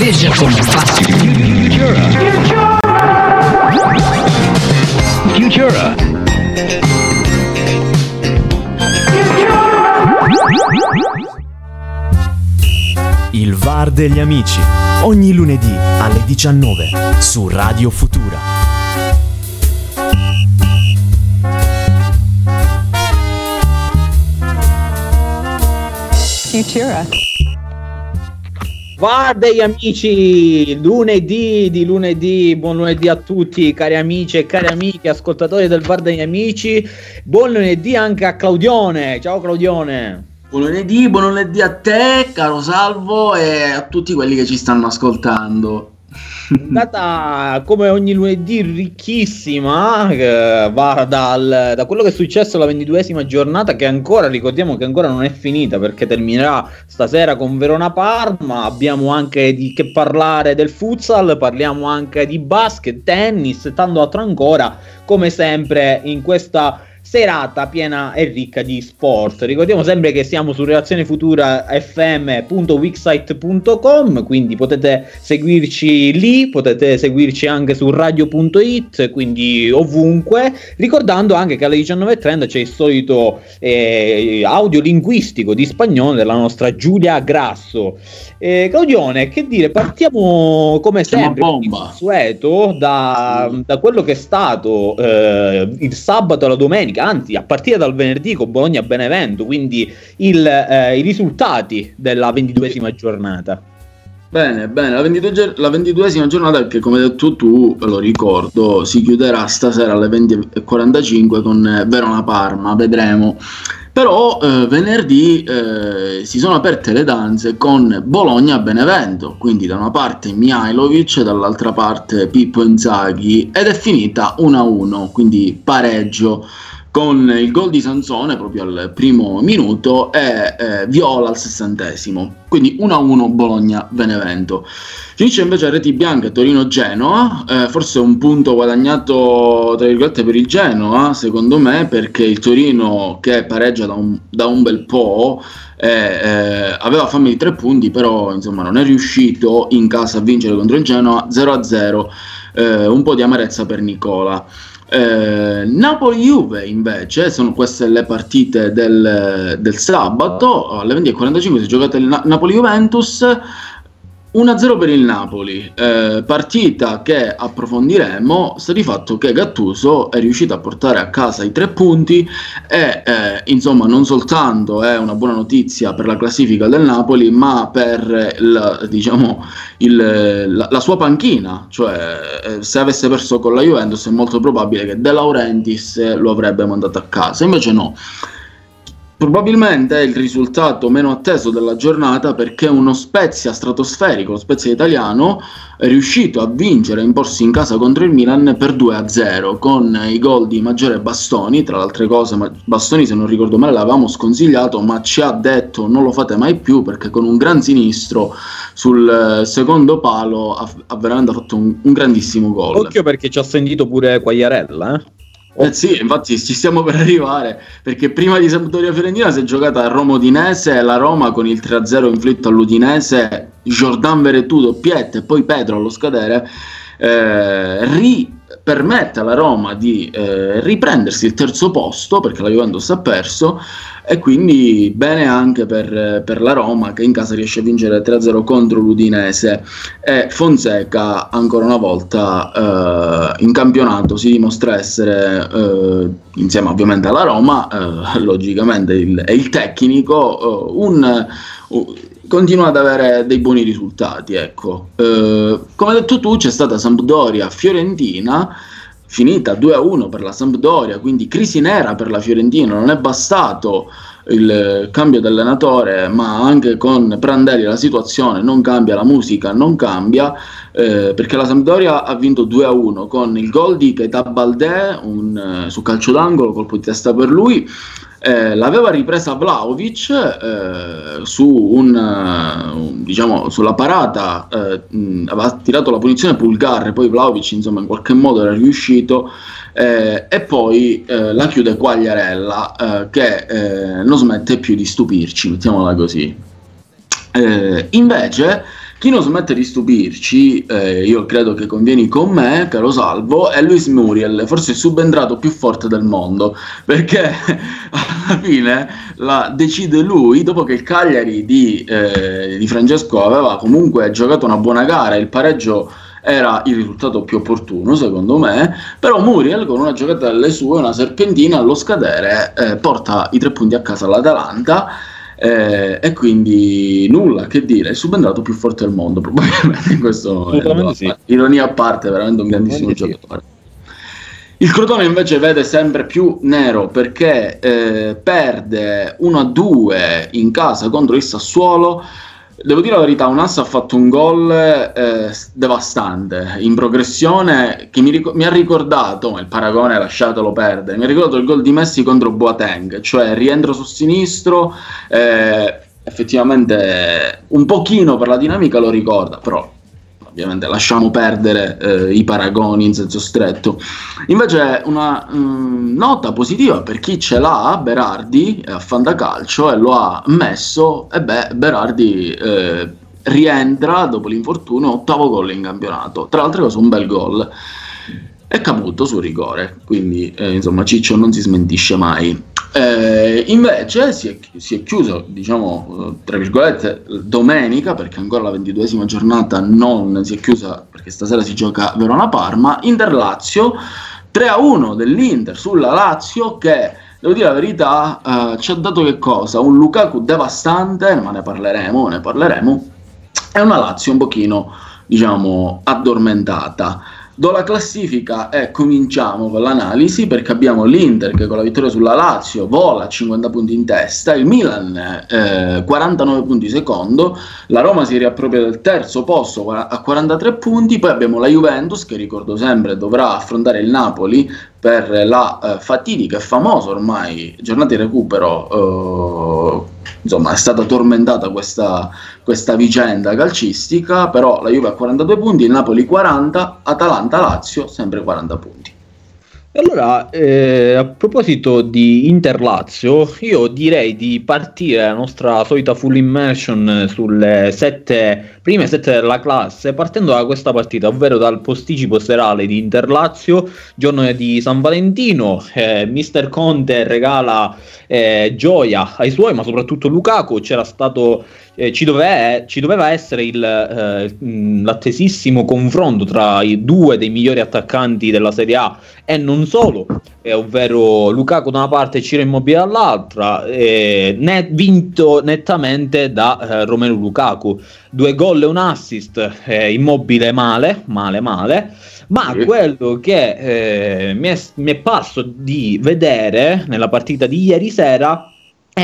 sveglia come un pazzo. Futura. Il VAR degli amici, ogni lunedì alle 19 su Radio Futura. Futura. Va degli amici, lunedì di lunedì, buon lunedì a tutti cari amici e cari amiche, ascoltatori del Bar degli Amici, buon lunedì anche a Claudione, ciao Claudione. Buon lunedì, buon lunedì a te, caro Salvo, e a tutti quelli che ci stanno ascoltando. Data come ogni lunedì ricchissima, eh, va dal, da quello che è successo alla ventiduesima giornata, che ancora ricordiamo che ancora non è finita perché terminerà stasera con Verona Parma. Abbiamo anche di che parlare del futsal, parliamo anche di basket, tennis tanto altro ancora, come sempre in questa serata piena e ricca di sport. Ricordiamo sempre che siamo su relazione futura fm.wixsite.com, quindi potete seguirci lì, potete seguirci anche su radio.it, quindi ovunque. Ricordando anche che alle 19.30 c'è il solito eh, audio linguistico di spagnolo della nostra Giulia Grasso. Eh, Claudione, che dire, partiamo come sempre consueto da, da, quello che è stato eh, il sabato e la domenica anzi a partire dal venerdì con Bologna-Benevento, quindi il, eh, i risultati della ventiduesima giornata. Bene, bene, la, 22, la ventiduesima giornata che come hai detto tu, lo ricordo, si chiuderà stasera alle 20.45 con Verona-Parma, vedremo. Però eh, venerdì eh, si sono aperte le danze con Bologna-Benevento, quindi da una parte Mihailovic, dall'altra parte Pippo Inzaghi ed è finita 1-1, quindi pareggio con il gol di Sansone proprio al primo minuto e eh, Viola al sessantesimo. Quindi 1-1 Bologna-Benevento. Finisce invece a reti bianche Torino-Genoa, eh, forse un punto guadagnato tra virgolette per il Genoa, secondo me, perché il Torino che pareggia da un, da un bel po'. Eh, eh, aveva fame di tre punti, però insomma non è riuscito in casa a vincere contro il Genoa 0-0, eh, un po' di amarezza per Nicola. Eh, Napoli-Juve invece sono queste le partite del, del sabato. Alle 20.45 si è giocata il Na- Napoli-Juventus 1-0 per il Napoli, eh, partita che approfondiremo, sta di fatto che Gattuso è riuscito a portare a casa i tre punti e eh, insomma non soltanto è una buona notizia per la classifica del Napoli, ma per il, diciamo, il, la, la, sua panchina, cioè eh, se avesse perso con la Juventus è molto probabile che De Laurentiis lo avrebbe mandato a casa, invece no. Probabilmente è il risultato meno atteso della giornata perché uno Spezia stratosferico, Spezia italiano, è riuscito a vincere e imporsi in casa contro il Milan per 2-0 con i gol di Maggiore Bastoni, tra le altre cose Bastoni se non ricordo male l'avevamo sconsigliato ma ci ha detto non lo fate mai più perché con un gran sinistro sul secondo palo ha veramente fatto un, un grandissimo gol. Occhio perché ci ha sentito pure Quagliarella, eh? Eh sì, infatti ci stiamo per arrivare, perché prima di Sampdoria Fiorentina si è giocata a Roma Udinese la Roma con il 3-0 inflitto all'Udinese, Jordan Veretù doppietta e poi Pedro allo scadere, eh, permette alla Roma di eh, riprendersi il terzo posto, perché la Juventus ha perso, e quindi bene anche per, per, la Roma che in casa riesce a vincere 3-0 contro l'Udinese. E Fonseca ancora una volta eh, in campionato si dimostra essere eh, insieme ovviamente alla Roma eh, logicamente il, è il tecnico eh, un, uh, continua ad avere dei buoni risultati ecco. Eh, come hai detto tu c'è stata Sampdoria Fiorentina finita 2-1 per la Sampdoria, quindi crisi nera per la Fiorentina, non è bastato il cambio d'allenatore, ma anche con Prandelli la situazione non cambia, la musica non cambia, eh, perché la Sampdoria ha vinto 2-1 con il gol di Keita Baldè un, eh, su calcio d'angolo, colpo di testa per lui, eh, l'aveva ripresa Vlaovic eh, su un, uh, diciamo, sulla parata, eh, mh, aveva tirato la punizione Pulgar, poi Vlaovic insomma in qualche modo era riuscito eh, e poi eh, la chiude Quagliarella eh, che non smette più di stupirci, mettiamola così. invece Chi non smette di stupirci, eh, io credo che convieni con me, caro Salvo, è Luis Muriel, forse il subentrato più forte del mondo, perché alla fine la decide lui, dopo che il Cagliari di, eh, di Francesco aveva comunque giocato una buona gara, il pareggio era il risultato più opportuno secondo me, però Muriel con una giocata delle sue, una serpentina allo scadere, eh, porta i tre punti a casa all'Atalanta eh, e quindi nulla che dire, è subentrato più forte del mondo probabilmente in questo momento. Sì. Ironia a parte, veramente un grandissimo giocatore. Il Crotone invece vede sempre più nero perché eh, perde 1-2 in casa contro il Sassuolo Devo dire la verità, Unas ha fatto un gol eh, devastante, in progressione, che mi, ric- mi, ha ricordato, il paragone lasciatelo perdere, mi ha ricordato il gol di Messi contro Boateng, cioè rientro su sinistro, eh, effettivamente un pochino per la dinamica lo ricorda, però ovviamente lasciamo perdere eh, i paragoni in senso stretto. Invece una mh, mm, nota positiva per chi ce l'ha, Berardi, a Fandacalcio, e lo ha messo, e beh, Berardi eh, rientra dopo l'infortunio, ottavo gol in campionato, tra l'altro cose un bel gol. È Caputo su rigore, quindi eh, insomma Ciccio non si smentisce mai. Eh, invece si è, si è, chiuso, diciamo, tra virgolette, domenica, perché ancora la ventiduesima giornata non si è chiusa, perché stasera si gioca Verona-Parma, Inter-Lazio, 3-1 dell'Inter sulla Lazio che, devo dire la verità, eh, ci ha dato che cosa? Un Lukaku devastante, ma ne parleremo, ne parleremo, e una Lazio un pochino, diciamo, addormentata. Do la classifica e cominciamo con l'analisi perché abbiamo l'Inter che con la vittoria sulla Lazio vola a 50 punti in testa, il Milan eh, 49 punti secondo, la Roma si riappropria del terzo posto a 43 punti, poi abbiamo la Juventus che ricordo sempre dovrà affrontare il Napoli per la eh, fatidica e famosa ormai giornata di recupero. Eh, insomma, è stata tormentata questa, questa, vicenda calcistica, però la Juve ha 42 punti, il Napoli 40, Atalanta-Lazio sempre 40 punti. Allora, eh, a proposito di Inter-Lazio, io direi di partire la nostra solita full immersion sulle sette, prime sette della classe, partendo da questa partita, ovvero dal posticipo serale di Inter-Lazio, giorno di San Valentino. Eh, Mister Conte regala eh, gioia ai suoi, ma soprattutto Lukaku. C'era stato eh, ci, dove, ci, doveva essere il, eh, l'attesissimo confronto tra i due dei migliori attaccanti della Serie A e non solo, eh, ovvero Lukaku da una parte e Ciro Immobile dall'altra, eh, net, vinto nettamente da eh, Romelu Lukaku. Due gol e un assist, eh, Immobile male, male, male. Ma quello che mi è, mi è parso di vedere nella partita di ieri sera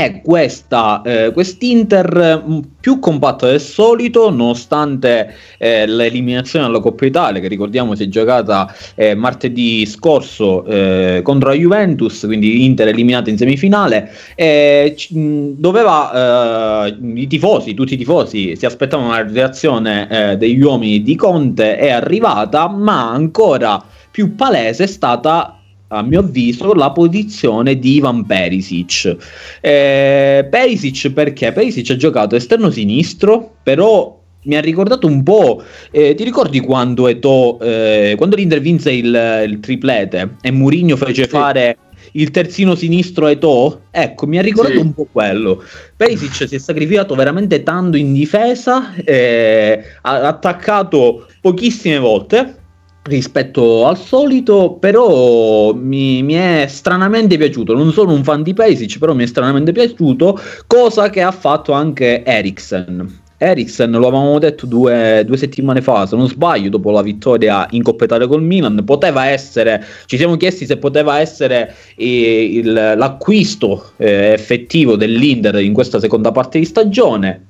è questa, eh, quest'Inter mm, più compatta del solito, nonostante eh, l'eliminazione alla Coppa Italia, che ricordiamo si è giocata eh, martedì scorso eh, contro la Juventus, quindi Inter eliminata in semifinale, c- mm, doveva eh, i tifosi, tutti i tifosi si aspettavano una reazione eh, degli uomini di Conte, è arrivata, ma ancora più palese è stata a mio avviso, la posizione di Ivan Perisic. Eh, Perisic perché? Perisic ha giocato esterno sinistro, però mi ha ricordato un po'. Eh, ti ricordi quando Eto, eh, quando l'Inter vinse il, il, triplete e Mourinho fece sì. fare il terzino sinistro Eto? Ecco, mi ha ricordato sì. un po' quello. Perisic si è sacrificato veramente tanto in difesa, eh, ha attaccato pochissime volte rispetto al solito, però mi, mi, è stranamente piaciuto. Non sono un fan di Perisic, però mi è stranamente piaciuto, cosa che ha fatto anche Eriksen. Eriksen lo avevamo detto due, due, settimane fa, se non sbaglio, dopo la vittoria in Coppa Italia col Milan, poteva essere, ci siamo chiesti se poteva essere eh, il, l'acquisto eh, effettivo dell'Inter in questa seconda parte di stagione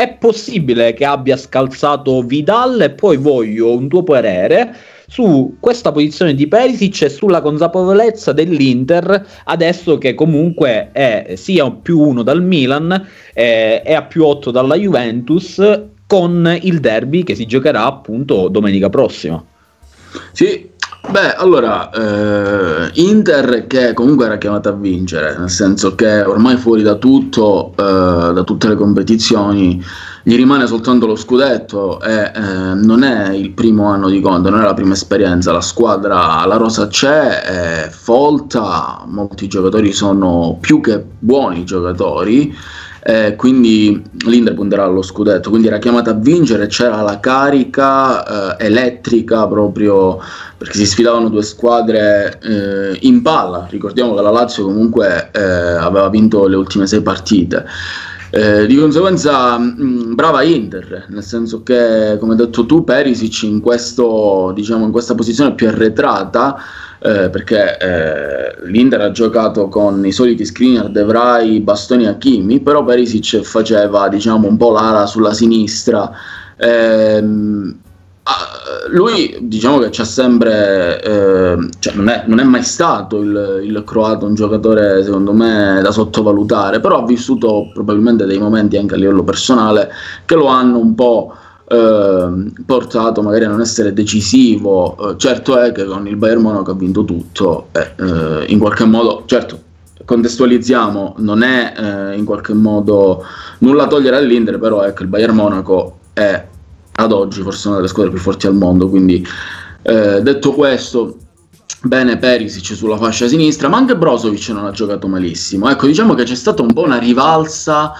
è possibile che abbia scalzato Vidal e poi voglio un tuo parere su questa posizione di Perisic e sulla consapevolezza dell'Inter adesso che comunque è sia più uno dal Milan eh, e a più 8 dalla Juventus con il derby che si giocherà appunto domenica prossima. Sì, Beh, allora, eh, Inter che comunque era chiamata a vincere, nel senso che ormai fuori da tutto, eh, da tutte le competizioni, gli rimane soltanto lo scudetto e eh, non è il primo anno di Conte, non è la prima esperienza, la squadra, la rosa c'è, è folta, molti giocatori sono più che buoni giocatori eh, quindi l'Inter punterà allo scudetto, quindi era chiamata a vincere, c'era la carica eh, elettrica proprio perché si sfidavano due squadre eh, in palla, ricordiamo che la Lazio comunque eh, aveva vinto le ultime sei partite. Eh, di conseguenza, mh, brava Inter, nel senso che, come hai detto tu, Perisic in, questo, diciamo, in questa posizione più arretrata eh, perché eh, l'Inter ha giocato con i soliti screener De Vrij, Bastoni Hakimi, però Perisic faceva diciamo un po' l'ala sulla sinistra. Ehm, lui diciamo che c'ha sempre eh, cioè non, è, non, è, mai stato il, il, croato un giocatore secondo me da sottovalutare però ha vissuto probabilmente dei momenti anche a livello personale che lo hanno un po' eh, portato magari a non essere decisivo. Eh, certo è che con il Bayern Monaco ha vinto tutto, eh, in qualche modo, certo, contestualizziamo, non è eh, in qualche modo nulla togliere all'Inter, però ecco, il Bayern Monaco è ad oggi forse una delle squadre più forti al mondo, quindi eh, detto questo, bene Perisic sulla fascia sinistra, ma anche Brozovic non ha giocato malissimo. Ecco, diciamo che c'è stata un po' una rivalsa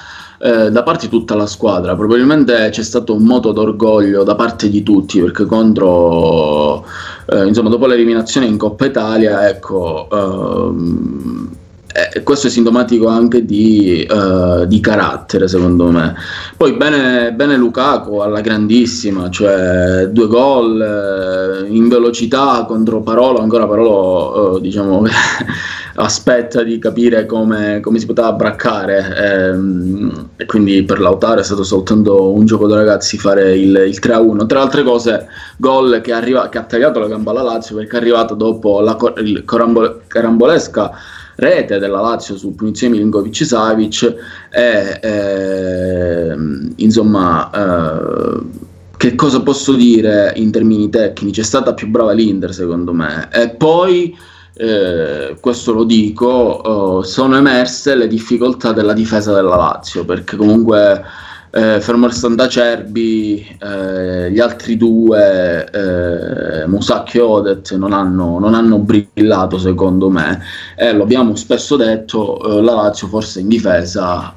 eh, da parte di tutta la squadra. Probabilmente c'è stato un moto d'orgoglio da parte di tutti, perché contro, eh, insomma, dopo l'eliminazione in Coppa Italia, ecco. Ehm, eh, questo è sintomatico anche di, uh, di, carattere, secondo me. Poi bene, bene Lukaku alla grandissima, cioè due gol eh, in velocità contro Parolo, ancora Parolo uh, diciamo aspetta di capire come, come si poteva braccare ehm, e quindi per Lautaro è stato soltanto un gioco da ragazzi fare il, il 3-1 tra altre cose gol che, arriva, che, ha tagliato la gamba alla Lazio perché è arrivato dopo la corambol- carambolesca rete della Lazio su punizione Milinkovic Savic e eh, insomma eh, che cosa posso dire in termini tecnici? È stata più brava l'Inter secondo me. E poi eh, questo lo dico, eh, sono emerse le difficoltà della difesa della Lazio, perché comunque eh, fermo restando Acerbi, eh, gli altri due, eh, Musacchi e Odet, non hanno, non hanno, brillato secondo me e lo abbiamo spesso detto, eh, la Lazio forse in difesa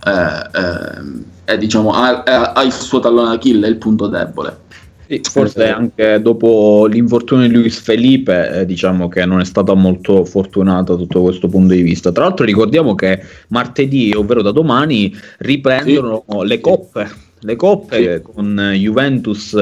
è, diciamo, ha, ha il suo tallone d'Achille, il punto debole. Sì, forse anche dopo l'infortunio di Luis Felipe, eh, diciamo che non è stata molto fortunata tutto questo punto di vista. Tra l'altro, ricordiamo che martedì, ovvero da domani, riprendono sì. le coppe. Le coppe sì. con Juventus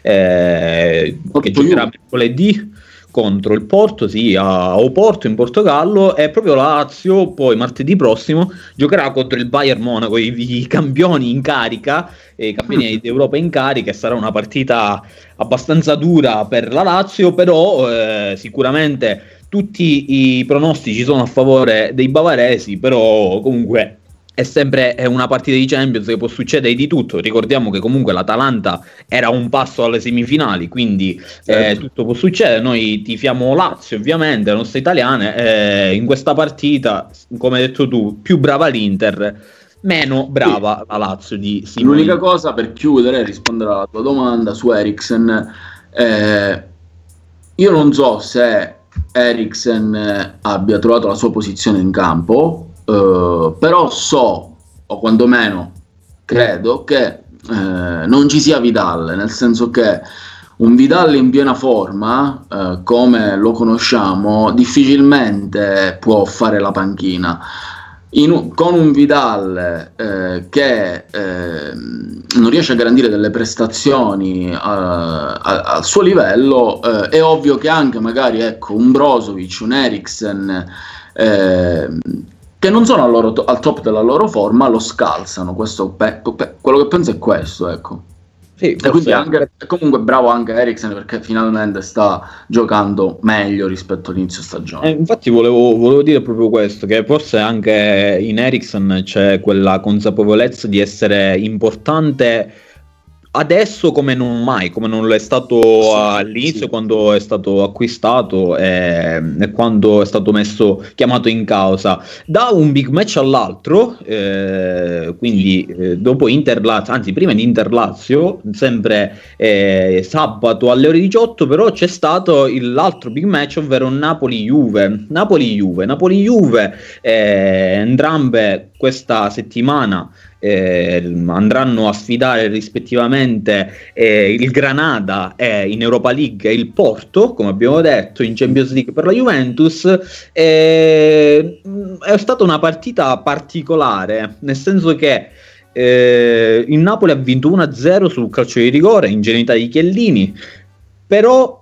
eh, che giocherà mercoledì contro il Porto, sì, a Oporto in Portogallo e proprio la Lazio poi martedì prossimo giocherà contro il Bayern Monaco, i, i campioni in carica, i campioni mm. d'Europa in carica e sarà una partita abbastanza dura per la Lazio, però eh, sicuramente tutti i pronostici sono a favore dei bavaresi, però comunque è sempre una partita di Champions che può succedere di tutto. Ricordiamo che comunque l'Atalanta era un passo alle semifinali, quindi eh, certo. eh, tutto può succedere. Noi tifiamo Lazio, ovviamente, le nostre italiane. Eh, in questa partita, come hai detto tu, più brava l'Inter, meno brava la Lazio di Simone. L'unica cosa per chiudere, rispondere alla tua domanda su Eriksen, eh, io non so se Eriksen abbia trovato la sua posizione in campo eh, però so, o quantomeno credo, che eh, non ci sia Vidal, nel senso che un Vidal in piena forma, eh, come lo conosciamo, difficilmente può fare la panchina. In, con un Vidal eh, che eh, non riesce a garantire delle prestazioni uh, a, al suo livello, è ovvio che anche magari ecco, un Brozovic, un Eriksen, eh, che non sono al, loro, al, top della loro forma, lo scalzano. Questo, pe, pe, quello che penso è questo, ecco. Sì, e quindi anche, comunque bravo anche Eriksen perché finalmente sta giocando meglio rispetto all'inizio stagione. Eh, infatti volevo, volevo, dire proprio questo, che forse anche in Eriksen c'è quella consapevolezza di essere importante adesso come non mai, come non lo è stato sì, all'inizio sì. quando è stato acquistato e, e, quando è stato messo, chiamato in causa. Da un big match all'altro, eh, quindi eh, dopo Inter-Lazio, anzi prima di Inter-Lazio, sempre eh, sabato alle ore 18, però c'è stato l'altro big match, ovvero Napoli-Juve. Napoli-Juve, Napoli-Juve, eh, entrambe questa settimana eh, andranno a sfidare rispettivamente eh, il Granada eh, in Europa League e il Porto, come abbiamo detto, in Champions League per la Juventus. è stata una partita particolare, nel senso che eh, il Napoli ha vinto 1-0 sul calcio di rigore, ingenuità di Chiellini, però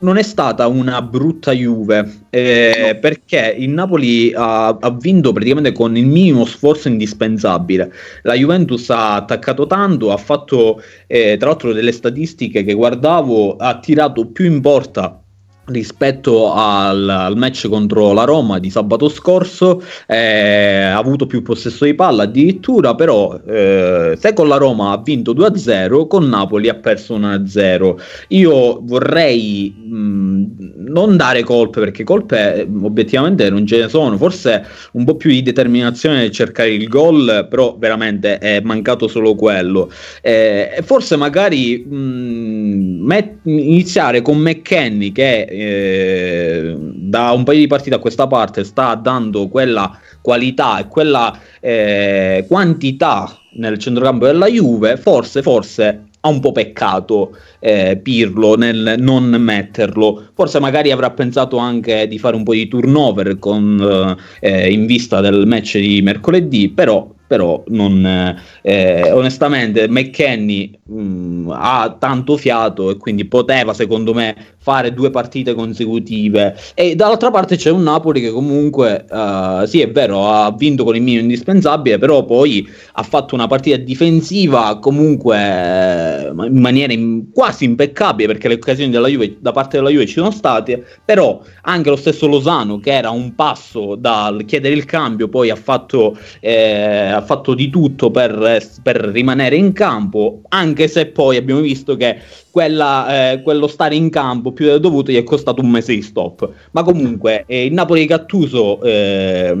non è stata una brutta Juve eh, no. perché il Napoli ha, ha, vinto praticamente con il minimo sforzo indispensabile. La Juventus ha attaccato tanto, ha fatto eh, tra l'altro delle statistiche che guardavo, ha tirato più in porta rispetto al, al, match contro la Roma di sabato scorso eh, ha avuto più possesso di palla addirittura però eh, se con la Roma ha vinto 2-0 con Napoli ha perso 1-0 io vorrei mh, non dare colpe perché colpe obiettivamente non ce ne sono forse un po' più di determinazione nel cercare il gol però veramente è mancato solo quello. Eh, forse magari mh, met- iniziare con McKenny che eh, da un paio di partite a questa parte sta dando quella qualità e quella eh, quantità nel centrocampo della Juve, forse, forse ha un po' peccato eh, Pirlo nel non metterlo. Forse magari avrà pensato anche di fare un po' di turnover con, eh, in vista del match di mercoledì, però però non, eh, onestamente McKenny mh, ha tanto fiato e quindi poteva secondo me fare due partite consecutive. E dall'altra parte c'è un Napoli che comunque uh, sì è vero ha vinto con il minimo indispensabile però poi ha fatto una partita difensiva comunque eh, in maniera in, quasi impeccabile perché le occasioni Juve, da parte della Juve ci sono state però anche lo stesso Lozano che era un passo dal chiedere il cambio poi ha fatto eh, ha fatto di tutto per, per, rimanere in campo, anche se poi abbiamo visto che quella, eh, quello stare in campo più del dovuto gli è costato un mese di stop. Ma comunque eh, il Napoli di Gattuso eh,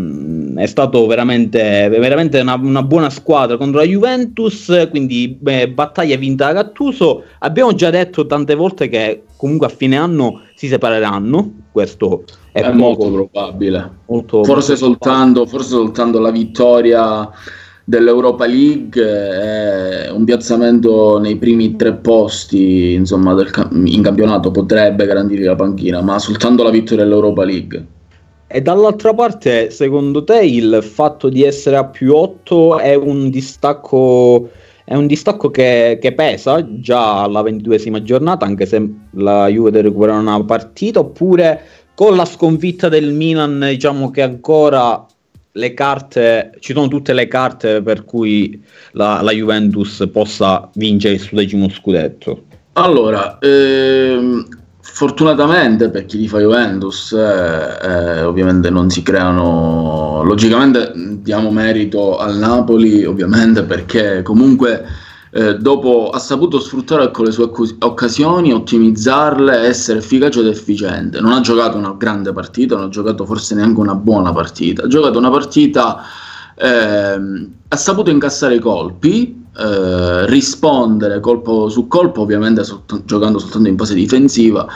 è stato veramente, veramente una, una, buona squadra contro la Juventus, quindi beh, battaglia vinta da Gattuso. Abbiamo già detto tante volte che comunque a fine anno si separeranno, questo è, è molto probabile. Molto, forse, molto soltanto, forse soltanto la vittoria dell'Europa League e un piazzamento nei primi tre posti insomma, del, in campionato potrebbe garantire la panchina, ma soltanto la vittoria dell'Europa League. E dall'altra parte, secondo te il fatto di essere a più 8 è un distacco, è un distacco che, che, pesa già alla ventiduesima giornata, anche se la Juve deve recuperare una partita, oppure con la sconfitta del Milan, diciamo che ancora le carte, ci sono tutte le carte per cui la, la Juventus possa vincere il suo decimo scudetto. Allora, ehm, fortunatamente per chi fa Juventus, eh, eh, ovviamente non si creano. Logicamente diamo merito al Napoli, ovviamente perché comunque eh, dopo ha saputo sfruttare le sue occasioni, ottimizzarle, essere efficace ed efficiente. Non ha giocato una grande partita, non ha giocato forse neanche una buona partita, ha giocato una partita, eh, ha saputo incassare i colpi, eh, rispondere colpo su colpo, ovviamente sott- giocando soltanto in fase difensiva,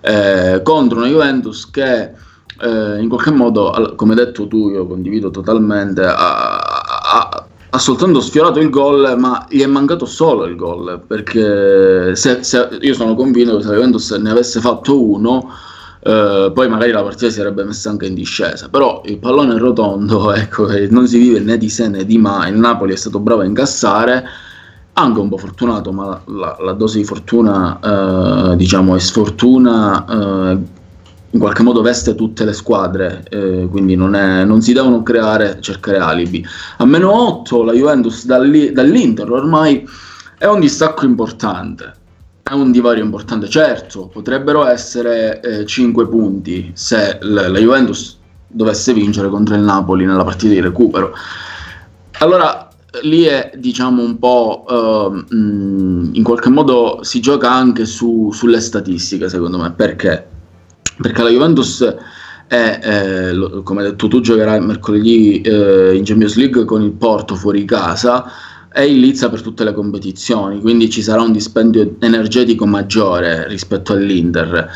eh, contro una Juventus che eh, in qualche modo, come hai detto tu, io condivido totalmente, ha, ha ha soltanto sfiorato il gol, ma gli è mancato solo il gol, perché se, se, io sono convinto che se Juventus ne avesse fatto uno, eh, poi magari la partita si sarebbe messa anche in discesa, però il pallone è rotondo, ecco, non si vive né di sé né di mai, il Napoli è stato bravo a incassare, anche un po' fortunato, ma la, la, la dose di fortuna, eh, diciamo, e sfortuna eh, in qualche modo veste tutte le squadre, eh, quindi non, è, non, si devono creare, cercare alibi. A meno 8 la Juventus dall'I, dall'Inter ormai è un distacco importante, è un divario importante, certo, potrebbero essere eh, 5 punti se l- la Juventus dovesse vincere contro il Napoli nella partita di recupero. Allora, lì è diciamo un po' uh, in qualche modo si gioca anche su, sulle statistiche secondo me perché? Perché la Juventus è, eh, come hai detto tu giocherà mercoledì eh, in Champions League con il Porto fuori casa è in lizza per tutte le competizioni quindi ci sarà un dispendio energetico maggiore rispetto all'Inter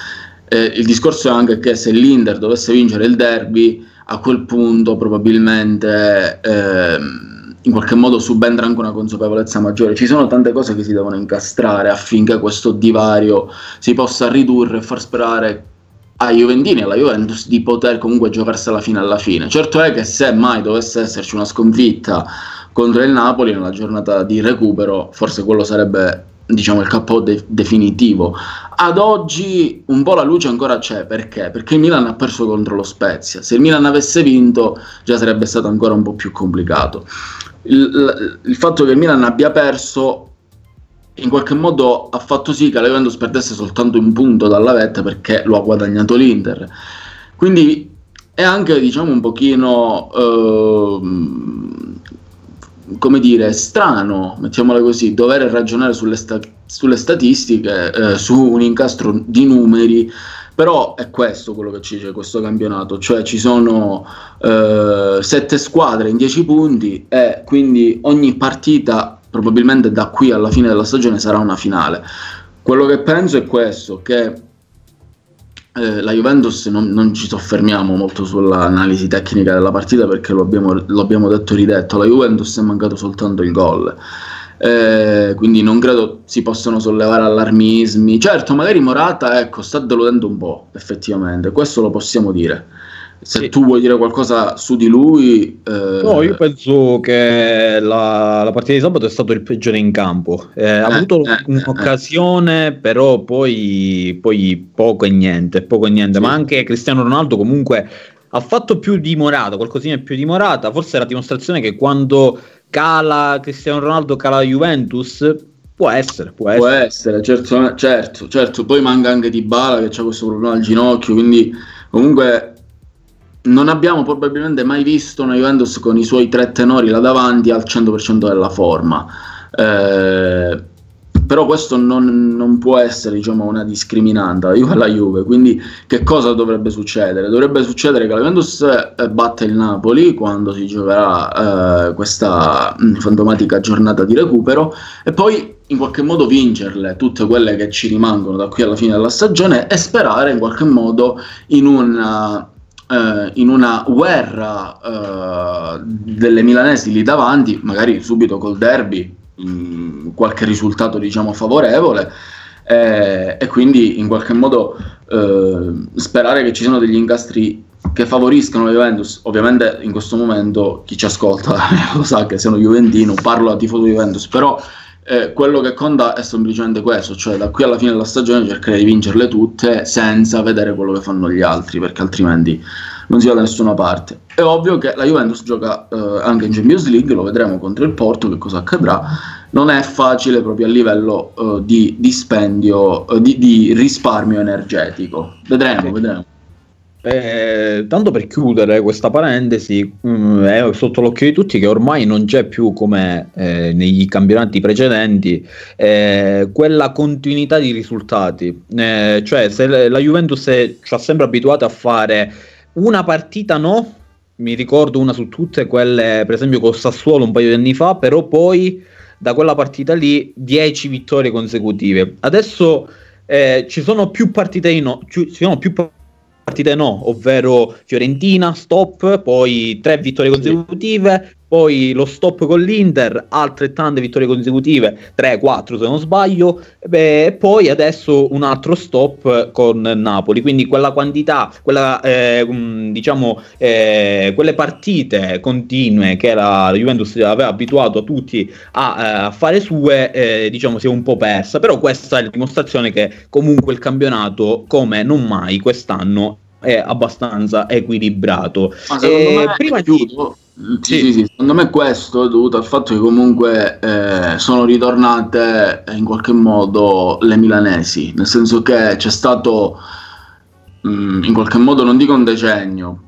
eh, il discorso è anche che se l'Inter dovesse vincere il derby a quel punto probabilmente ehm, in qualche modo subentra anche una consapevolezza maggiore. Ci sono tante cose che si devono incastrare affinché questo divario si possa ridurre e far sperare ai Juventini e alla Juventus di poter comunque giocarsela fino alla fine. Certo è che se mai dovesse esserci una sconfitta contro il Napoli nella giornata di recupero, forse quello sarebbe diciamo il KO de- definitivo. Ad oggi un po' la luce ancora c'è perché? Perché il Milan ha perso contro lo Spezia. Se il Milan avesse vinto già sarebbe stato ancora un po' più complicato il, il fatto che il Milan abbia perso in qualche modo ha fatto sì che la Juventus perdesse soltanto un punto dalla vetta perché lo ha guadagnato l'Inter. Quindi è anche diciamo un pochino eh, come dire strano, mettiamola così, dover ragionare sulle, sta- sulle statistiche, eh, su un incastro di numeri però è questo quello che ci dice questo campionato, cioè ci sono eh, sette squadre in dieci punti e quindi ogni partita probabilmente da qui alla fine della stagione sarà una finale. Quello che penso è questo, che eh, la Juventus non, non, ci soffermiamo molto sull'analisi tecnica della partita perché lo abbiamo, lo abbiamo detto e ridetto, la Juventus è mancato soltanto il gol eh, quindi non credo si possano sollevare allarmismi. Certo, magari Morata ecco, sta deludendo un po', effettivamente, questo lo possiamo dire. Se sì. tu vuoi dire qualcosa su di lui... Eh... No, io penso che la, la, partita di sabato è stato il peggiore in campo. Eh, ha eh, avuto eh, un'occasione, eh. però poi, poi, poco e niente, poco e niente. Sì. Ma anche Cristiano Ronaldo comunque ha fatto più di Morata, qualcosina più di Morata. Forse è la dimostrazione che quando cala Cristiano Ronaldo, cala Juventus? Può essere, può essere. Può essere, certo, certo, certo. Poi manca anche Di Bala che ha questo problema al ginocchio, quindi comunque non abbiamo probabilmente mai visto una Juventus con i suoi tre tenori là davanti al 100% della forma. Eh, però questo non, non può essere diciamo, una discriminante alla Juve quindi che cosa dovrebbe succedere? dovrebbe succedere che la Juventus eh, batte il Napoli quando si giocherà eh, questa mm, fantomatica giornata di recupero e poi in qualche modo vincerle tutte quelle che ci rimangono da qui alla fine della stagione e sperare in qualche modo in una Uh, in una guerra uh, delle milanesi lì davanti, magari subito col derby, qualche risultato diciamo favorevole eh, e quindi in qualche modo eh, sperare che ci siano degli incastri che favoriscano la Juventus. Ovviamente in questo momento chi ci ascolta lo sa che sono Juventino parlo a tifoso Juventus però eh, quello che conta è semplicemente questo, cioè da qui alla fine della stagione cercare di vincerle tutte senza vedere quello che fanno gli altri, perché altrimenti non si va da nessuna parte. È ovvio che la Juventus gioca eh, anche in Champions League, lo vedremo contro il Porto, che cosa accadrà. Non è facile proprio a livello eh, di dispendio, eh, di, di, risparmio energetico. Vedremo, vedremo. Eh, tanto per chiudere questa parentesi, mh, mm, è sotto l'occhio di tutti che ormai non c'è più come eh, negli campionati precedenti eh, quella continuità di risultati. Eh, cioè, se la Juventus è, ci ha sempre abituato a fare una partita no, mi ricordo una su tutte, quelle per esempio con Sassuolo un paio di anni fa, però poi da quella partita lì 10 vittorie consecutive. Adesso eh, ci sono più partite no, ci sono più partite no, ovvero Fiorentina, stop, poi tre vittorie consecutive, poi lo stop con l'Inter, altrettante vittorie consecutive, 3-4 se non sbaglio, e poi adesso un altro stop con Napoli, quindi quella quantità, quella, eh, diciamo, eh, quelle partite continue che la Juventus aveva abituato a tutti a, eh, a fare sue, eh, diciamo si è un po' persa, però questa è la dimostrazione che comunque il campionato, come non mai quest'anno, è abbastanza equilibrato. Ma secondo e me prima di... Sì, sì, sì, secondo me questo è dovuto al fatto che comunque eh, sono ritornate in qualche modo le milanesi, nel senso che c'è stato mh, mm, in qualche modo, non dico un decennio,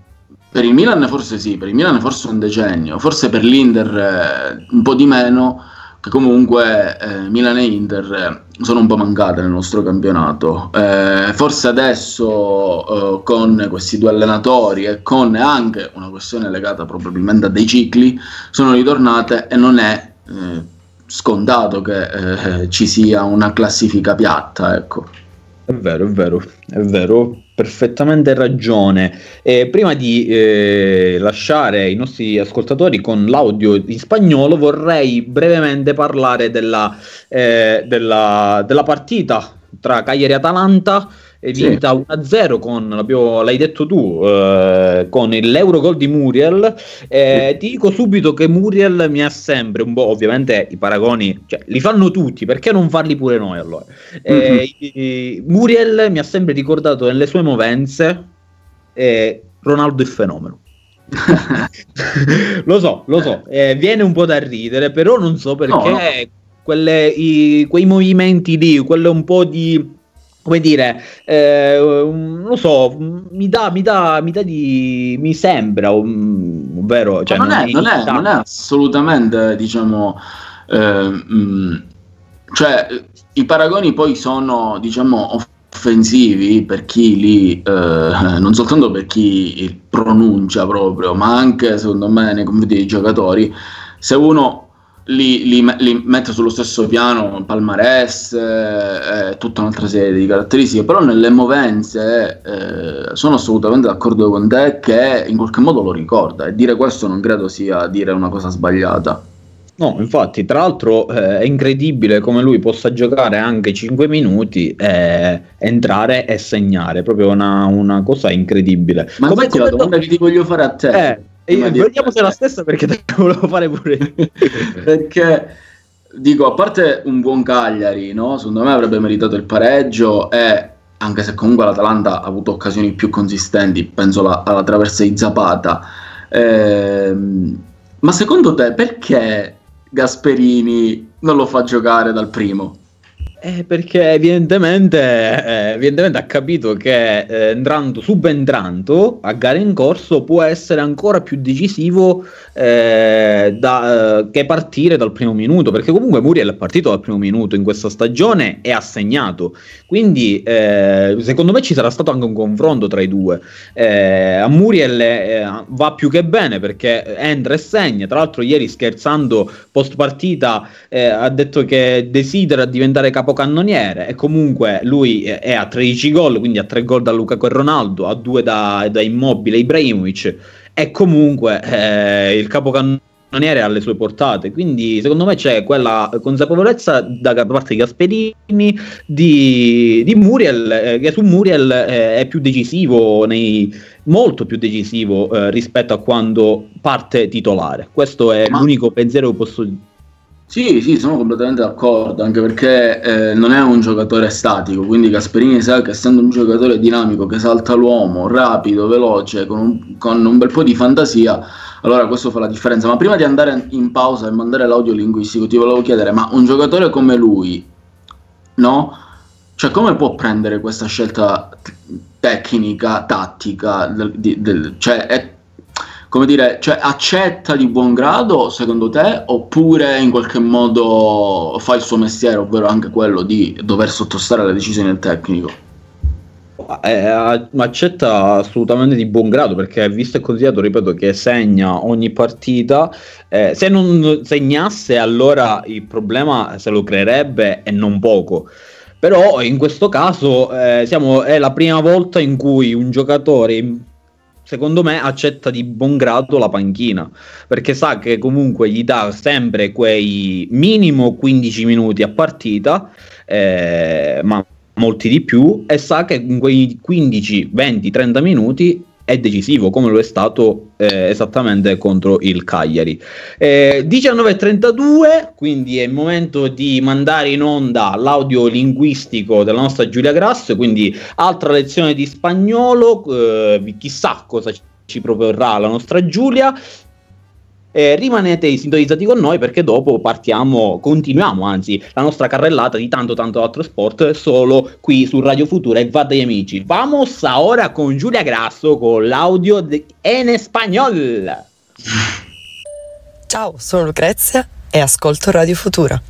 Per il Milan forse sì, per il Milan forse un decennio, forse per l'Inter eh, un po' di meno, che comunque eh, Milan e Inter eh, sono un po' mancate nel nostro campionato. Eh, forse adesso eh, con questi due allenatori e con anche una questione legata probabilmente a dei cicli, sono ritornate e non è eh, scontato che ci sia una classifica piatta. Ecco. È vero, è vero, è vero, perfettamente ragione. E prima di eh, lasciare i nostri ascoltatori con l'audio in spagnolo, vorrei brevemente parlare della, eh, della, della partita tra Cagliari e Atalanta vinta sì. 1-0 con, l'hai detto tu, eh, con l'Eurogol di Muriel. Eh. Ti dico subito che Muriel mi ha sempre un po', ovviamente i paragoni, cioè, li fanno tutti, perché non farli pure noi allora? Mm-hmm. Muriel mi ha sempre ricordato nelle sue movenze eh, Ronaldo il fenomeno. lo so, lo so, eh, viene un po' da ridere, però non so perché no, no. Quelle, i, quei movimenti lì, quello un po' di come dire, eh, non so, mi dà, mi dà, mi dà di, mi sembra, ovvero, cioè, non, non, è, non, è, non, è, assolutamente, diciamo, eh, mh, mm, cioè, i paragoni poi sono, diciamo, offensivi per chi li, eh, non soltanto per chi pronuncia proprio, ma anche, secondo me, nei confronti dei giocatori, se uno li, li, li, mette sullo stesso piano palmarès e eh, tutta un'altra serie di caratteristiche, però nelle movenze eh, sono assolutamente d'accordo con te che in qualche modo lo ricorda e dire questo non credo sia dire una cosa sbagliata. No, infatti, tra l'altro eh, è incredibile come lui possa giocare anche 5 minuti e entrare e segnare, proprio una, una cosa incredibile. Ma come infatti la domanda che ti voglio fare a te eh, e vediamo se è la stessa perché te la volevo fare pure perché dico, a parte un buon Cagliari, no? secondo me avrebbe meritato il pareggio e anche se comunque l'Atalanta ha avuto occasioni più consistenti, penso la, alla traversa di Zapata. Eh, ma secondo te perché Gasperini non lo fa giocare dal primo? Eh, perché evidentemente, eh, evidentemente, ha capito che eh, entrando, subentrando a gare in corso può essere ancora più decisivo eh, da, eh, che partire dal primo minuto, perché comunque Muriel è partito dal primo minuto in questa stagione e ha segnato, quindi eh, secondo me ci sarà stato anche un confronto tra i due. a Muriel va più che bene perché entra e segna, tra l'altro ieri scherzando post partita ha detto che desidera diventare capo capocannoniere e comunque lui è a 13 gol, quindi a 3 gol da Lukaku e Ronaldo, a 2 da, da Immobile Ibrahimovic e comunque eh, il capocannoniere ha le sue portate, quindi secondo me c'è quella consapevolezza da parte di Gasperini di, di Muriel, eh, che su Muriel eh, è più decisivo, nei, molto più decisivo eh, rispetto a quando parte titolare. Questo è Ma... l'unico pensiero che posso dire sì, sì, sono completamente d'accordo, anche perché eh, non è un giocatore statico, quindi Gasperini sa che essendo un giocatore dinamico che salta l'uomo, rapido, veloce, con un, con un bel po' di fantasia, allora questo fa la differenza. Ma prima di andare in pausa e mandare l'audio linguistico, ti volevo chiedere, ma un giocatore come lui, no? Cioè come può prendere questa scelta tecnica, tattica, del, del, cioè è come dire, cioè accetta di buon grado secondo te oppure in qualche modo fa il suo mestiere, ovvero anche quello di dover sottostare alle decisioni del tecnico? Eh, accetta assolutamente di buon grado perché visto e considerato, ripeto, che segna ogni partita, eh, se non segnasse allora il problema se lo creerebbe e non poco. Però in questo caso eh, siamo, è la prima volta in cui un giocatore secondo me accetta di buon grado la panchina perché sa che comunque gli dà sempre quei minimo 15 minuti a partita eh, ma molti di più e sa che in quei 15, 20, 30 minuti è decisivo come lo è stato eh, esattamente contro il Cagliari. Eh, 19.32, quindi è il momento di mandare in onda l'audio linguistico della nostra Giulia Grasso, quindi altra lezione di spagnolo, eh, chissà cosa ci proporrà la nostra Giulia. Eh, rimanete sintonizzati con noi perché dopo partiamo, continuiamo anzi la nostra carrellata di tanto tanto altro sport solo qui su Radio Futura e va dagli amici. Vamos ora con Giulia Grasso con l'audio de- en español. Ciao, sono Lucrezia e ascolto Radio Futura.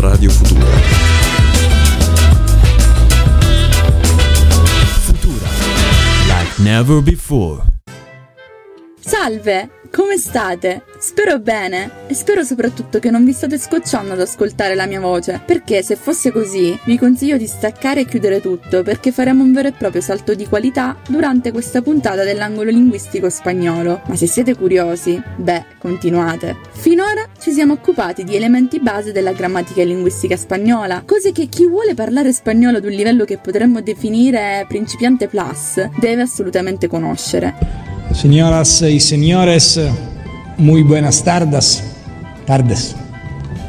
Radio Futura. Futura. Like never before. Salve, come state? Spero bene e spero soprattutto che non vi state scocciando ad ascoltare la mia voce, perché se fosse così vi consiglio di staccare e chiudere tutto perché faremo un vero e proprio salto di qualità durante questa puntata dell'angolo linguistico spagnolo. Ma se siete curiosi, beh, continuate. Finora ci siamo occupati di elementi base della grammatica e linguistica spagnola, cose che chi vuole parlare spagnolo ad un livello che potremmo definire principiante plus deve assolutamente conoscere. Señoras y señores, muy buenas tardes. Tardes.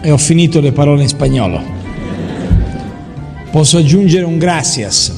E ho finito le parole in spagnolo. Posso aggiungere un gracias.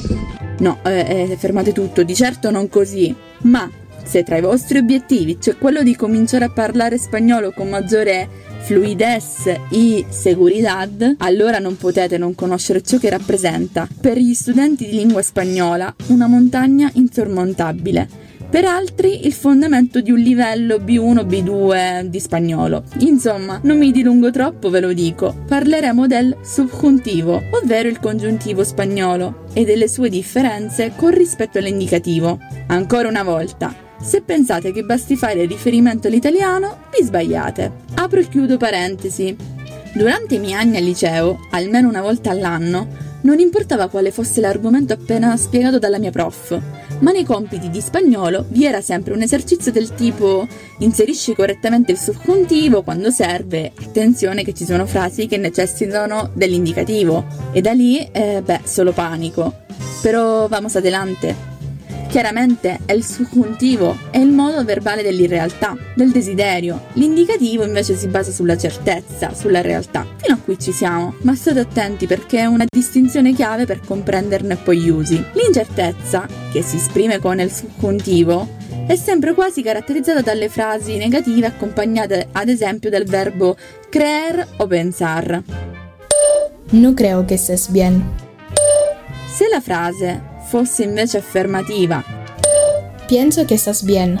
No, eh, eh, fermate tutto, di certo non così. Ma se tra i vostri obiettivi c'è quello di cominciare a parlare spagnolo con maggiore fluidez e seguridad, allora non potete non conoscere ciò che rappresenta per gli studenti di lingua spagnola una montagna insormontabile per altri il fondamento di un livello B1-B2 di spagnolo. Insomma, non mi dilungo troppo, ve lo dico. Parleremo del subjuntivo, ovvero il congiuntivo spagnolo, e delle sue differenze con rispetto all'indicativo. Ancora una volta, se pensate che basti fare riferimento all'italiano, vi sbagliate. Apro e chiudo parentesi. Durante i miei anni al liceo, almeno una volta all'anno, non importava quale fosse l'argomento appena spiegato dalla mia prof, ma nei compiti di spagnolo vi era sempre un esercizio del tipo inserisci correttamente il subjuntivo quando serve, attenzione che ci sono frasi che necessitano dell'indicativo. E da lì, eh, beh, solo panico. Però vamos adelante. Chiaramente è il subjuntivo, è il modo verbale dell'irrealtà, del desiderio. L'indicativo invece si basa sulla certezza, sulla realtà. Fino a qui ci siamo, ma state attenti perché è una distinzione chiave per comprenderne poi gli usi. L'incertezza, che si esprime con il subjuntivo, è sempre quasi caratterizzata dalle frasi negative accompagnate ad esempio del verbo creer o pensar. No creo que estés bien. Se la frase fosse invece affermativa, Pienso que estás bien.